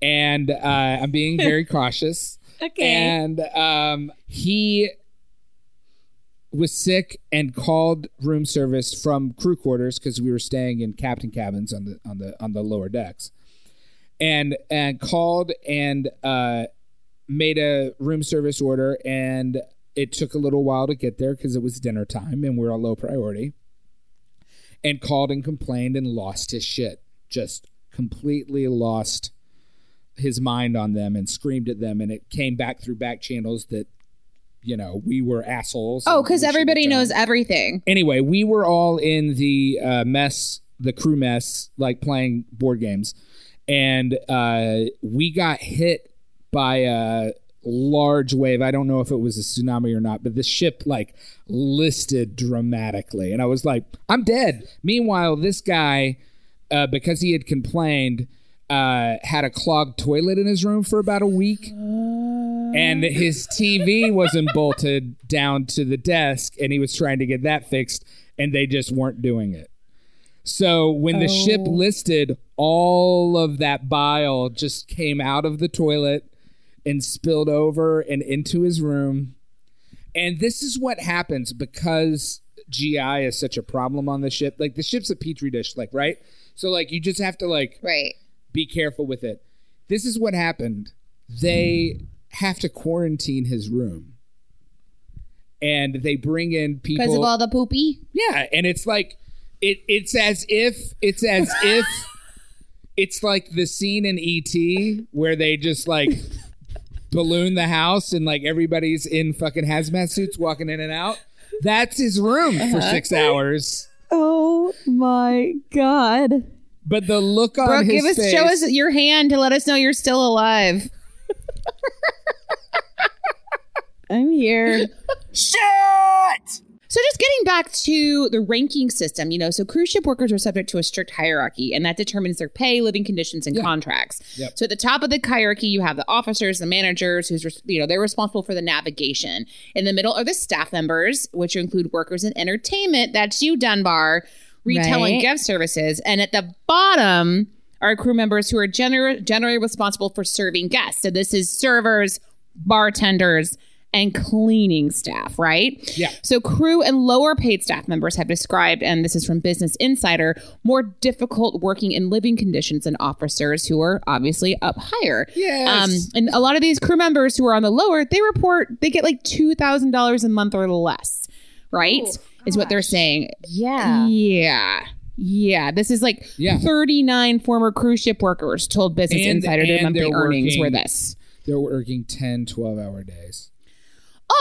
and uh, I'm being very cautious. Okay. And um, he was sick and called room service from crew quarters because we were staying in captain cabins on the on the on the lower decks. and and called and uh, made a room service order, and it took a little while to get there because it was dinner time and we are a low priority. And called and complained and lost his shit, just completely lost his mind on them and screamed at them, and it came back through back channels that you know, we were assholes. Oh, because everybody knows everything. Anyway, we were all in the uh, mess, the crew mess, like playing board games, and uh, we got hit by a large wave. I don't know if it was a tsunami or not, but the ship like listed dramatically, and I was like, "I'm dead." Meanwhile, this guy, uh, because he had complained. Uh, had a clogged toilet in his room for about a week and his TV wasn't bolted down to the desk, and he was trying to get that fixed, and they just weren't doing it. So when the ship listed, all of that bile just came out of the toilet and spilled over and into his room. And this is what happens because GI is such a problem on the ship. Like the ship's a petri dish, like right. So like you just have to like Right. Be careful with it. This is what happened. They have to quarantine his room. And they bring in people Because of all the poopy? Yeah, and it's like it it's as if it's as if it's like the scene in ET where they just like balloon the house and like everybody's in fucking hazmat suits walking in and out. That's his room for uh-huh. 6 hours. Oh my god. But the look on Brooke, his give us face, show us your hand to let us know you're still alive. I'm here. Shit! So just getting back to the ranking system, you know, so cruise ship workers are subject to a strict hierarchy, and that determines their pay, living conditions, and contracts. Yep. So at the top of the hierarchy, you have the officers, the managers, who's res- you know they're responsible for the navigation. In the middle are the staff members, which include workers in entertainment. That's you, Dunbar, retail and Right. gift services, and at the bottom are crew members who are gener- generally responsible for serving guests. So this is servers, bartenders. And cleaning staff, right? Yeah. So, crew and lower paid staff members have described, and this is from Business Insider, more difficult working and living conditions than officers who are obviously up higher. Yes. Um, and a lot of these crew members who are on the lower, they report they get like $2,000 a month or less, right? Is what they're saying. Yeah. Yeah. Yeah. This is like Yeah. 39 former cruise ship workers told Business And- Insider their and monthly they're earnings were working- this. they're working 10 12 hour days.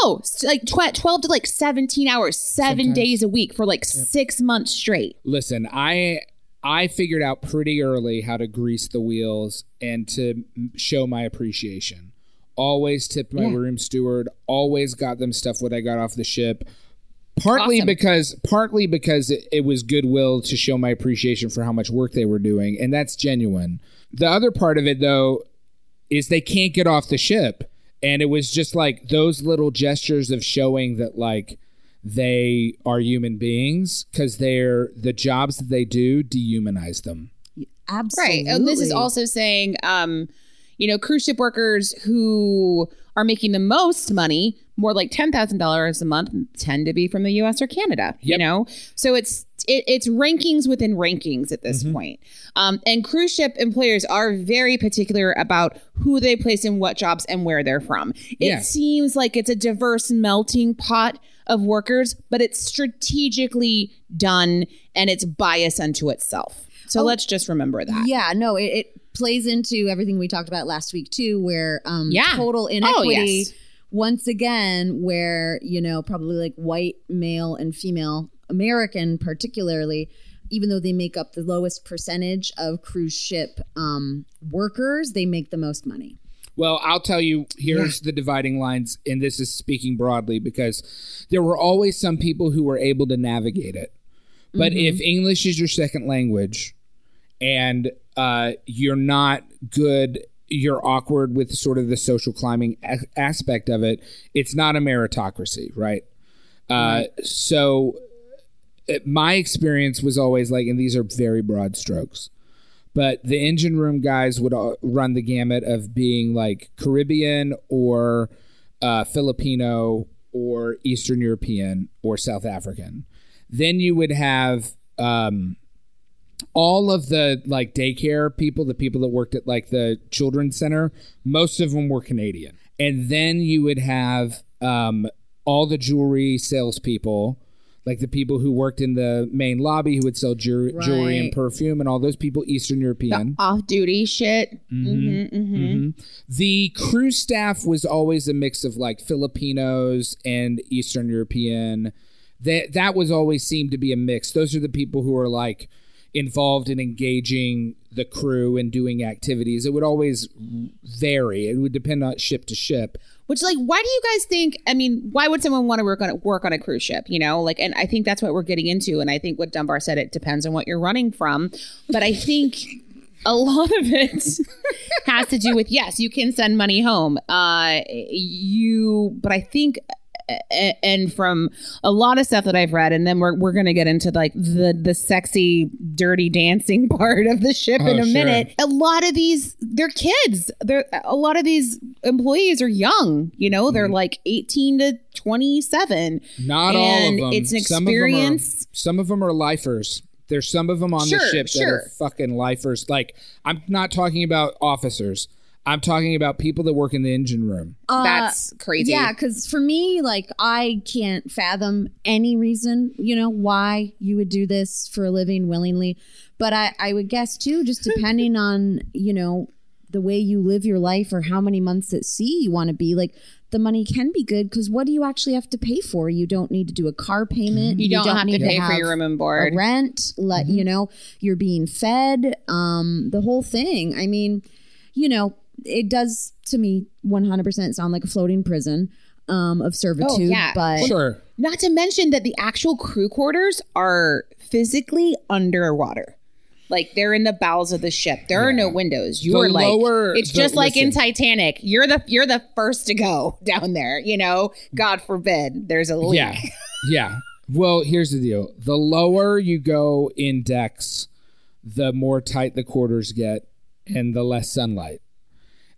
Oh, s- like tw- 12 to like 17 hours, seven Sometimes. days a week for like six months straight. Listen, I I figured out pretty early how to grease the wheels and to m- show my appreciation. Always tipped my room steward. Always got them stuff when I got off the ship. Partly Awesome. because partly because it, it was goodwill to show my appreciation for how much work they were doing, and that's genuine. The other part of it though is they can't get off the ship. And it was just like those little gestures of showing that like they are human beings because they're the jobs that they do dehumanize them. Absolutely. Right. And this is also saying, um, you know, cruise ship workers who are making the most money, more like ten thousand dollars a month, tend to be from the U.S. or Canada. You know, so it's it, it's rankings within rankings at this point. Um, and cruise ship employers are very particular about who they place in what jobs and where they're from. It Yeah. seems like it's a diverse melting pot of workers, but it's strategically done and it's bias unto itself. So let's just remember that. Yeah, no, it, it plays into everything we talked about last week too, where um Yeah. total Oh, inequity yes. once again, where, you know, probably like white male and female American particularly, even though they make up the lowest percentage of cruise ship um workers, they make the most money. Well, I'll tell you, here's the dividing lines, and this is speaking broadly because there were always some people who were able to navigate it. But if English is your second language and uh, you're not good, you're awkward with sort of the social climbing a- aspect of it, it's not a meritocracy, right? Uh, so it, my experience was always like, and these are very broad strokes but the engine room guys would uh, run the gamut of being like Caribbean or uh, Filipino or Eastern European or South African. Then you would have um, all of the like daycare people, the people that worked at like the children's center, most of them were Canadian. And then you would have um, all the jewelry salespeople, like the people who worked in the main lobby who would sell jew- jewelry and perfume and all those people, Eastern European. Off duty shit. Mhm, mhm. The crew staff was always a mix of like Filipinos and Eastern European. That that was always seemed to be a mix. Those are the people who are like involved in engaging the crew and doing activities. It would always vary. It would depend on ship to ship. Which, like, why do you guys think? I mean, why would someone want to work on a, work on a cruise ship? You know, like, and I think that's what we're getting into. And I think what Dunbar said, it depends on what you're running from. But I think a lot of it has to do with yes, you can send money home. Uh, you, but I think. And from a lot of stuff that I've read, and then we're, we're gonna get into like the the sexy, dirty dancing part of the ship in Oh, a sure. minute. A lot of these, they're kids. They're a lot of these employees are young. You know, Mm-hmm. they're like eighteen to twenty seven. Not all of them. it's an Some of them are- experience. Some of them are lifers. There's some of them on Sure, the ship that sure. are fucking lifers. Like I'm not talking about officers. I'm talking about people that work in the engine room. Uh, That's crazy. Yeah, because for me, like, I can't fathom any reason, you know, why you would do this for a living willingly. But I, I would guess too, just depending on, you know, the way you live your life or how many months at sea you want to be, like, the money can be good because what do you actually have to pay for? You don't need to do a car payment. You don't, have to pay for have your room and board. rent let you know you're being fed um the whole thing i mean you know it does to me 100% sound like a floating prison um of servitude Oh, yeah. but Sure. Not to mention that the actual crew quarters are physically underwater. Like they're in the bowels of the ship. There are no windows. You The are like lower- it's the- just like in. Titanic. You're the you're the first to go down there, you know? God forbid there's a leak. Yeah. Yeah. Well, here's the deal. The lower you go in decks, the more tight the quarters get and the less sunlight.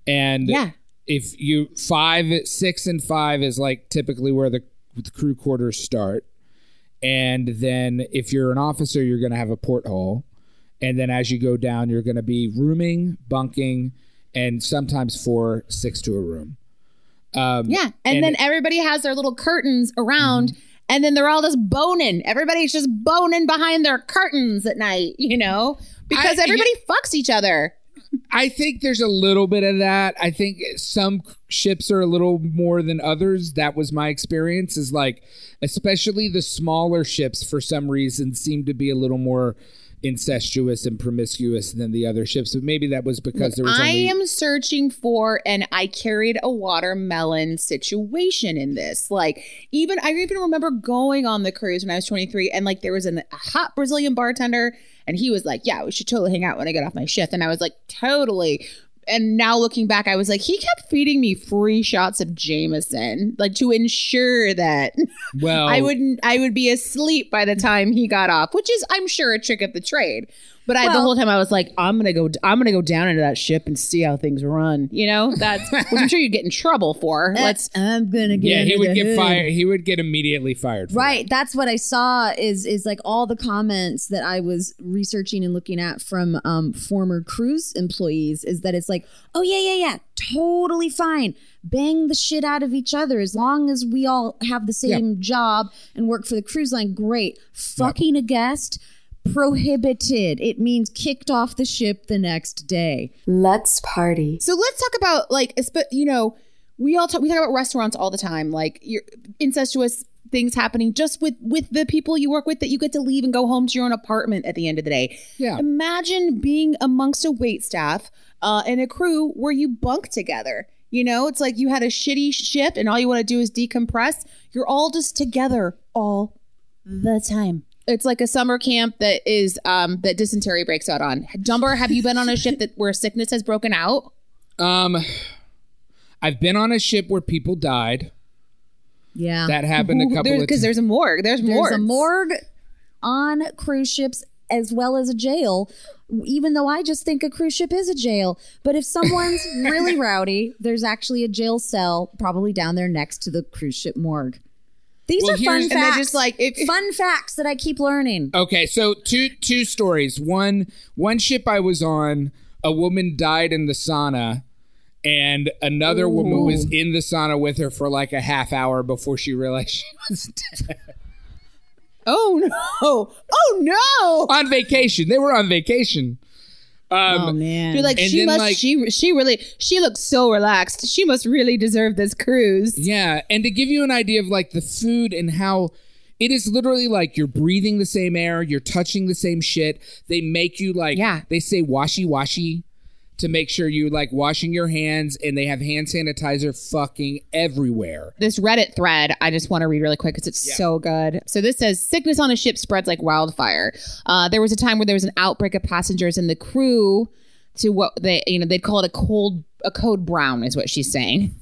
And Yeah. if you five, six, and five is like typically where the, the crew quarters start. And then if you're an officer, you're going to have a porthole. And then as you go down, you're going to be rooming, bunking, and sometimes four, six to a room. Um, Yeah. And, And- then everybody has their little curtains around and then they're all just boning. Everybody's just boning behind their curtains at night, you know? Because I- everybody fucks each other. I think there's a little bit of that. I think some ships are a little more than others. That was my experience. Is like, especially the smaller ships, for some reason, seem to be a little more incestuous and promiscuous than the other ships. But maybe that was because there was I only. am searching for, and I carried a watermelon situation in this. Like, even I even remember going on the cruise when I was 23, and like there was an, a hot Brazilian bartender, and he was like, "Yeah, we should totally hang out when I get off my shift." And I was like, "Totally." And now looking back, I was like, he kept feeding me free shots of Jameson, like to ensure that well, I wouldn't I would be asleep by the time he got off, which is I'm sure a trick of the trade. But I, the whole time I was like, I'm gonna go, I'm gonna go down into that ship and see how things run. You know, that's which I'm sure you'd get in trouble for. Let's i'm gonna get Yeah, he would get hood. fired. He would get immediately fired. for Right. That's what I saw is is like all the comments that I was researching and looking at from um, former cruise employees is that it's like, oh yeah, yeah, yeah, totally fine. Bang the shit out of each other as long as we all have the same job and work for the cruise line. Great. Fucking a guest prohibited. It means kicked off the ship the next day. Let's party. so let's talk about like, you know, we all talk we talk about restaurants all the time, like your incestuous things happening just with with the people you work with that you get to leave and go home to your own apartment at the end of the day. Yeah. Imagine being amongst a wait staff uh, and a crew where you bunk together. You know, it's like you had a shitty shift and all you want to do is decompress. You're all just together all the time. It's like a summer camp that is um that dysentery breaks out on. Dunbar, have you been on a ship that where sickness has broken out? Um, I've been on a ship where people died. Yeah. That happened a couple of because times. there's a morgue. There's, There's morgue. There's a morgue on cruise ships as well as a jail. Even though I just think a cruise ship is a jail, but if someone's really rowdy, there's actually a jail cell probably down there next to the cruise ship morgue. These Well, are fun facts. And just like, if- fun facts that I keep learning. Okay, so two two stories. One one ship I was on, a woman died in the sauna, and another woman was in the sauna with her for like a half hour before she realized she was dead. Oh no! Oh no! on vacation. They were on vacation. Um, oh man. You're like she then, must. like- she she really. She looks so relaxed. She must really deserve this cruise. Yeah, and to give you an idea of like the food and how it is literally like you're breathing the same air, you're touching the same shit. They make you like Yeah. they say washy washy to make sure you like washing your hands and they have hand sanitizer fucking everywhere. This Reddit thread, I just want to read really quick because it's so good. So this says sickness on a ship spreads like wildfire. Uh, there was a time where there was an outbreak of passengers and the crew to what they you know they'd call it a cold a code brown is what she's saying.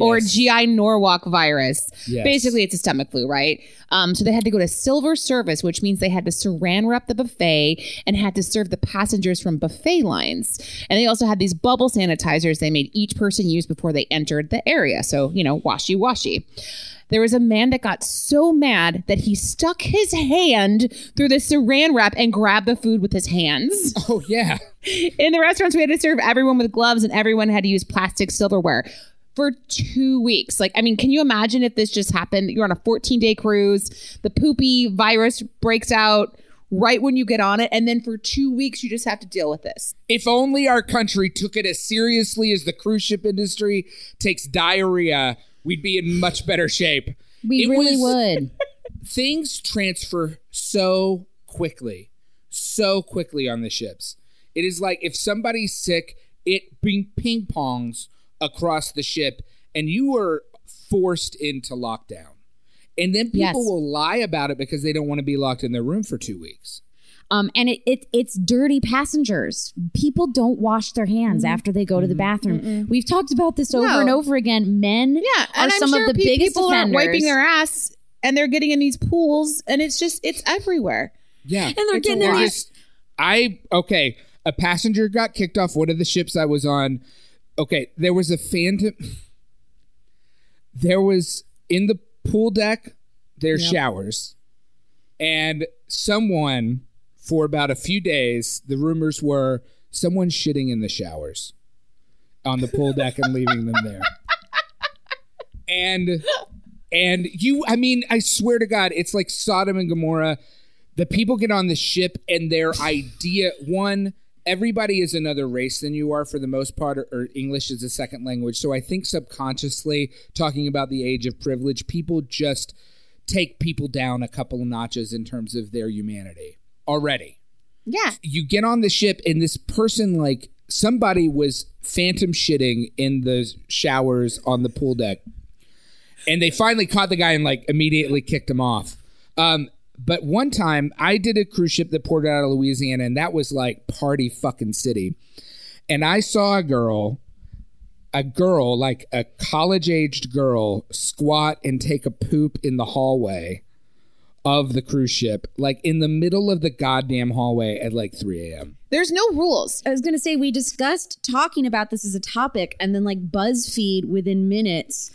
Or GI Norwalk virus. Yes. Basically, it's a stomach flu, right? Um, so they had to go to silver service, which means they had to saran wrap the buffet and had to serve the passengers from buffet lines. And they also had these bubble sanitizers they made each person use before they entered the area. So, you know, washy washy. There was a man that got so mad that he stuck his hand through the saran wrap and grabbed the food with his hands. Oh yeah. In the restaurants, we had to serve everyone with gloves and everyone had to use plastic silverware for two weeks. Like, I mean, can you imagine if this just happened? You're on a 14 day cruise, the poopy virus breaks out right when you get on it, and then for two weeks, you just have to deal with this. If only our country took it as seriously as the cruise ship industry takes diarrhea, we'd be in much better shape. we It really was- would. things transfer so quickly, so quickly on the ships. It is like if somebody's sick, it ping ping pongs across the ship, and you were forced into lockdown. And then people Yes. will lie about it because they don't want to be locked in their room for two weeks. Um, and it, it it's dirty passengers. People don't wash their hands after they go to the bathroom. We've talked about this over No. and over again. Men Yeah, are and some I'm sure of the pe- biggest people offenders. aren't wiping their ass, and they're getting in these pools, and it's just it's everywhere. Yeah. and they're getting in these Just- I okay. A passenger got kicked off one of the ships I was on. Okay, there was a phantom. There was in the pool deck. There's showers, and someone for about a few days. The rumors were someone shitting in the showers on the pool deck and leaving them there. And and you, I mean, I swear to God, it's like Sodom and Gomorrah the people get on the ship and their idea one everybody is another race than you are for the most part or, or english is a second language. So i think subconsciously talking about the age of privilege people just take people down a couple of notches in terms of their humanity already. Yeah, you get on the ship and this person like somebody was phantom shitting in the showers on the pool deck. And they finally caught the guy and like immediately kicked him off. Um but one time i did a cruise ship that poured out of louisiana and that was like party fucking city and i saw a girl a girl like a college aged girl squat and take a poop in the hallway of the cruise ship like in the middle of the goddamn hallway at like 3 a.m there's no rules. I was going to say we discussed talking about this as a topic, and then like BuzzFeed within minutes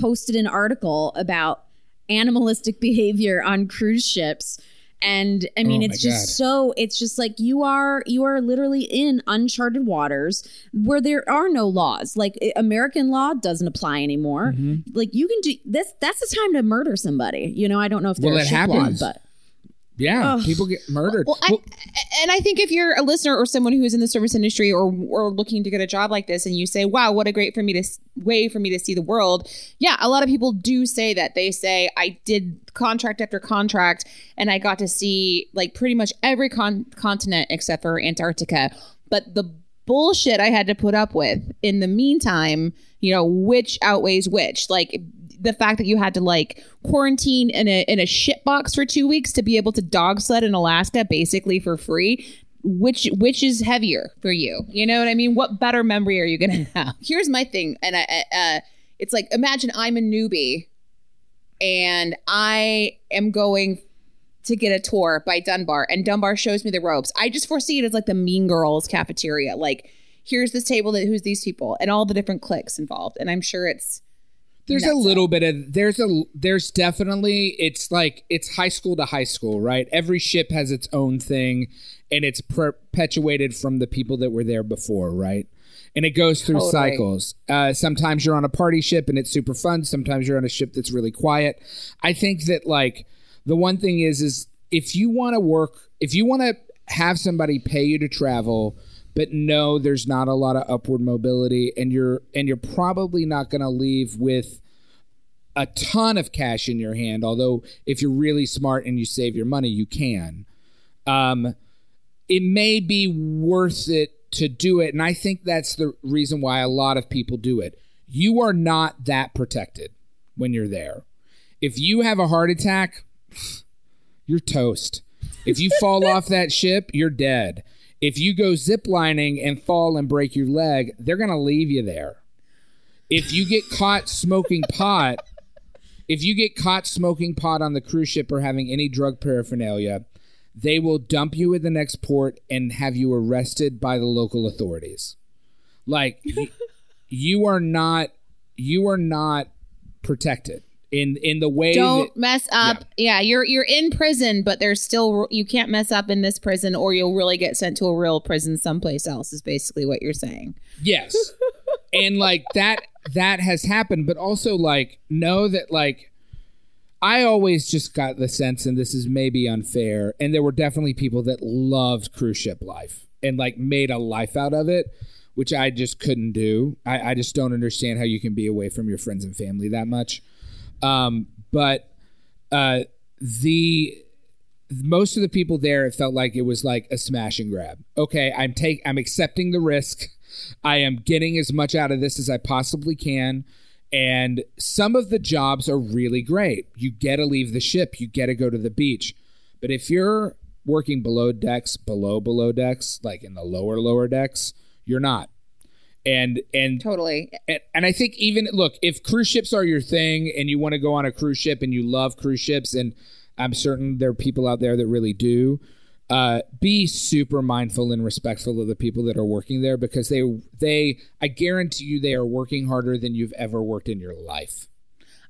posted an article about animalistic behavior on cruise ships. And I mean, Oh it's just God. so it's just like you are you are literally in uncharted waters where there are no laws. Like American law doesn't apply anymore. Mm-hmm. Like you can do this. That's the time to murder somebody. You know, I don't know if Well, there's it ship law, but yeah people get murdered Well, I, and I think if you're a listener or someone who is in the service industry or or looking to get a job like this, and you say, "Wow, what a great for me to way for me to see the world," yeah, a lot of people do say that. They say, "I did contract after contract, and I got to see like pretty much every con- continent except for Antarctica." But the bullshit I had to put up with in the meantime, you know, which outweighs which, like the fact that you had to like quarantine in a in a shit box for two weeks to be able to dog sled in Alaska basically for free. Which which is heavier for you? You know what I mean? What better memory are you gonna have? Here's my thing, and I, uh, it's like imagine I'm a newbie, and I am going to get a tour by Dunbar, and Dunbar shows me the ropes. I just foresee it as like the Mean Girls cafeteria. Like, here's this table that who's these people, and all the different cliques involved, and I'm sure it's There's a little bit of there's a there's definitely it's like it's high school to high school, right? Every ship has its own thing, and it's perpetuated from the people that were there before, right? And it goes through Totally. cycles. Uh, sometimes you're on a party ship and it's super fun. Sometimes you're on a ship that's really quiet. I think that like the one thing is is if you want to work, if you want to have somebody pay you to travel, but no, there's not a lot of upward mobility, and you're and you're probably not going to leave with a ton of cash in your hand. Although if you're really smart and you save your money, you can. Um, it may be worth it to do it, and I think that's the reason why a lot of people do it. You are not that protected when you're there. If you have a heart attack, you're toast. If you fall off that ship, you're dead. If you go ziplining and fall and break your leg, they're going to leave you there. If you get caught smoking pot, if you get caught smoking pot on the cruise ship or having any drug paraphernalia, they will dump you at the next port and have you arrested by the local authorities. Like you are not you are not protected in in the way Don't that, mess up. Yeah. you're you're in prison, but there's still you can't mess up in this prison, or you'll really get sent to a real prison someplace else. Is basically what you're saying. Yes. and like that that has happened, but also like know that like I always just got the sense and this is maybe unfair and there were definitely people that loved cruise ship life and like made a life out of it, which I just couldn't do. I, I just don't understand how you can be away from your friends and family that much. Um, but uh the most of the people there it felt like it was like a smash and grab. Okay i'm take i'm accepting the risk. I am getting as much out of this as i possibly can. And some of the jobs are really great. You get to leave the ship. You get to go to the beach. But if you're working below decks below below decks like in the lower lower decks you're not and and Totally. and, and I think even look, if cruise ships are your thing and you want to go on a cruise ship and you love cruise ships, and I'm certain there are people out there that really do, uh, be super mindful and respectful of the people that are working there because they they I guarantee you they are working harder than you've ever worked in your life.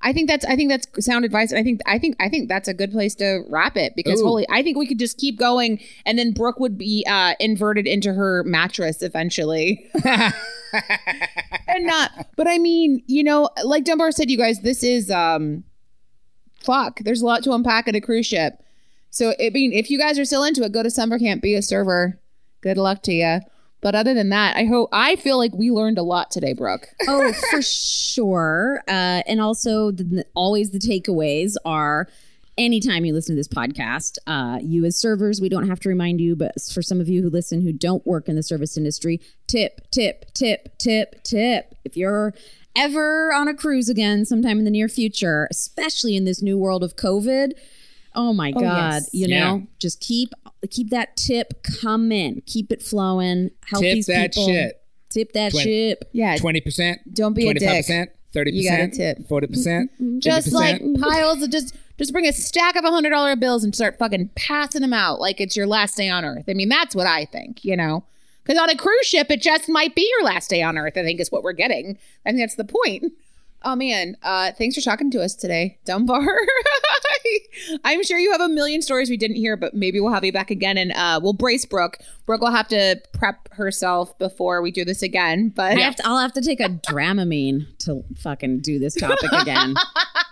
I think that's I think that's sound advice. And I think I think I think that's a good place to wrap it because Ooh. holy I think we could just keep going and then Brooke would be uh inverted into her mattress eventually. and not but I mean, you know, like Dunbar said, you guys, this is um fuck. There's a lot to unpack at a cruise ship. So I mean, if you guys are still into it, go to summer camp, be a server. Good luck to you. But other than that, I hope I feel like we learned a lot today, Brooke. oh, for sure. Uh, and also, the, always the takeaways are anytime you listen to this podcast, uh, you as servers, we don't have to remind you, but for some of you who listen who don't work in the service industry, tip, tip, tip, tip, tip. If you're ever on a cruise again sometime in the near future, especially in this new world of COVID, oh my oh, God, yes. you know, Yeah. just keep keep that tip coming, keep it flowing, help Tip these that people. shit. Tip that Twen- ship. Yeah. Twenty percent. Don't be a dick. percent. Thirty You gotta percent. tip. Forty mm-hmm. percent. just like piles of just just bring a stack of a hundred dollar bills and start fucking passing them out like it's your last day on earth. I mean, that's what I think, you know. Because on a cruise ship, it just might be your last day on earth. I think is what we're getting. I think that's the point. Oh man, uh, thanks for talking to us today, Dunbar. I'm sure you have a million stories we didn't hear, but maybe we'll have you back again, and uh, we'll brace Brooke. Brooke will have to prep herself before we do this again. But I have to, I'll have to take a Dramamine to fucking do this topic again.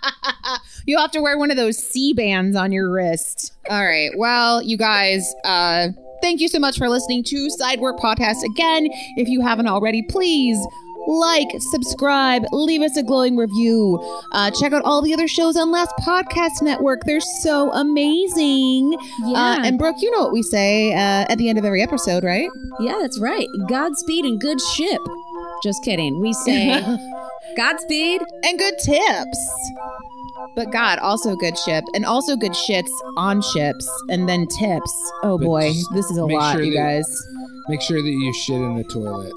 You'll have to wear one of those Sea-Bands on your wrist. All right. Well, you guys, uh, thank you so much for listening to Sidework Podcast. Again, if you haven't already, please like, subscribe, leave us a glowing review. Uh, check out all the other shows on Last Podcast Network. They're so amazing. Yeah. Uh, and Brooke, you know what we say uh, at the end of every episode, right? yeah, that's right. Godspeed and good ship. Just kidding. We say Godspeed. and good tips. But God, also good ship, and also good shits on ships, and then tips. Oh But boy, this is a lot, sure you that- guys. Make sure that you shit in the toilet.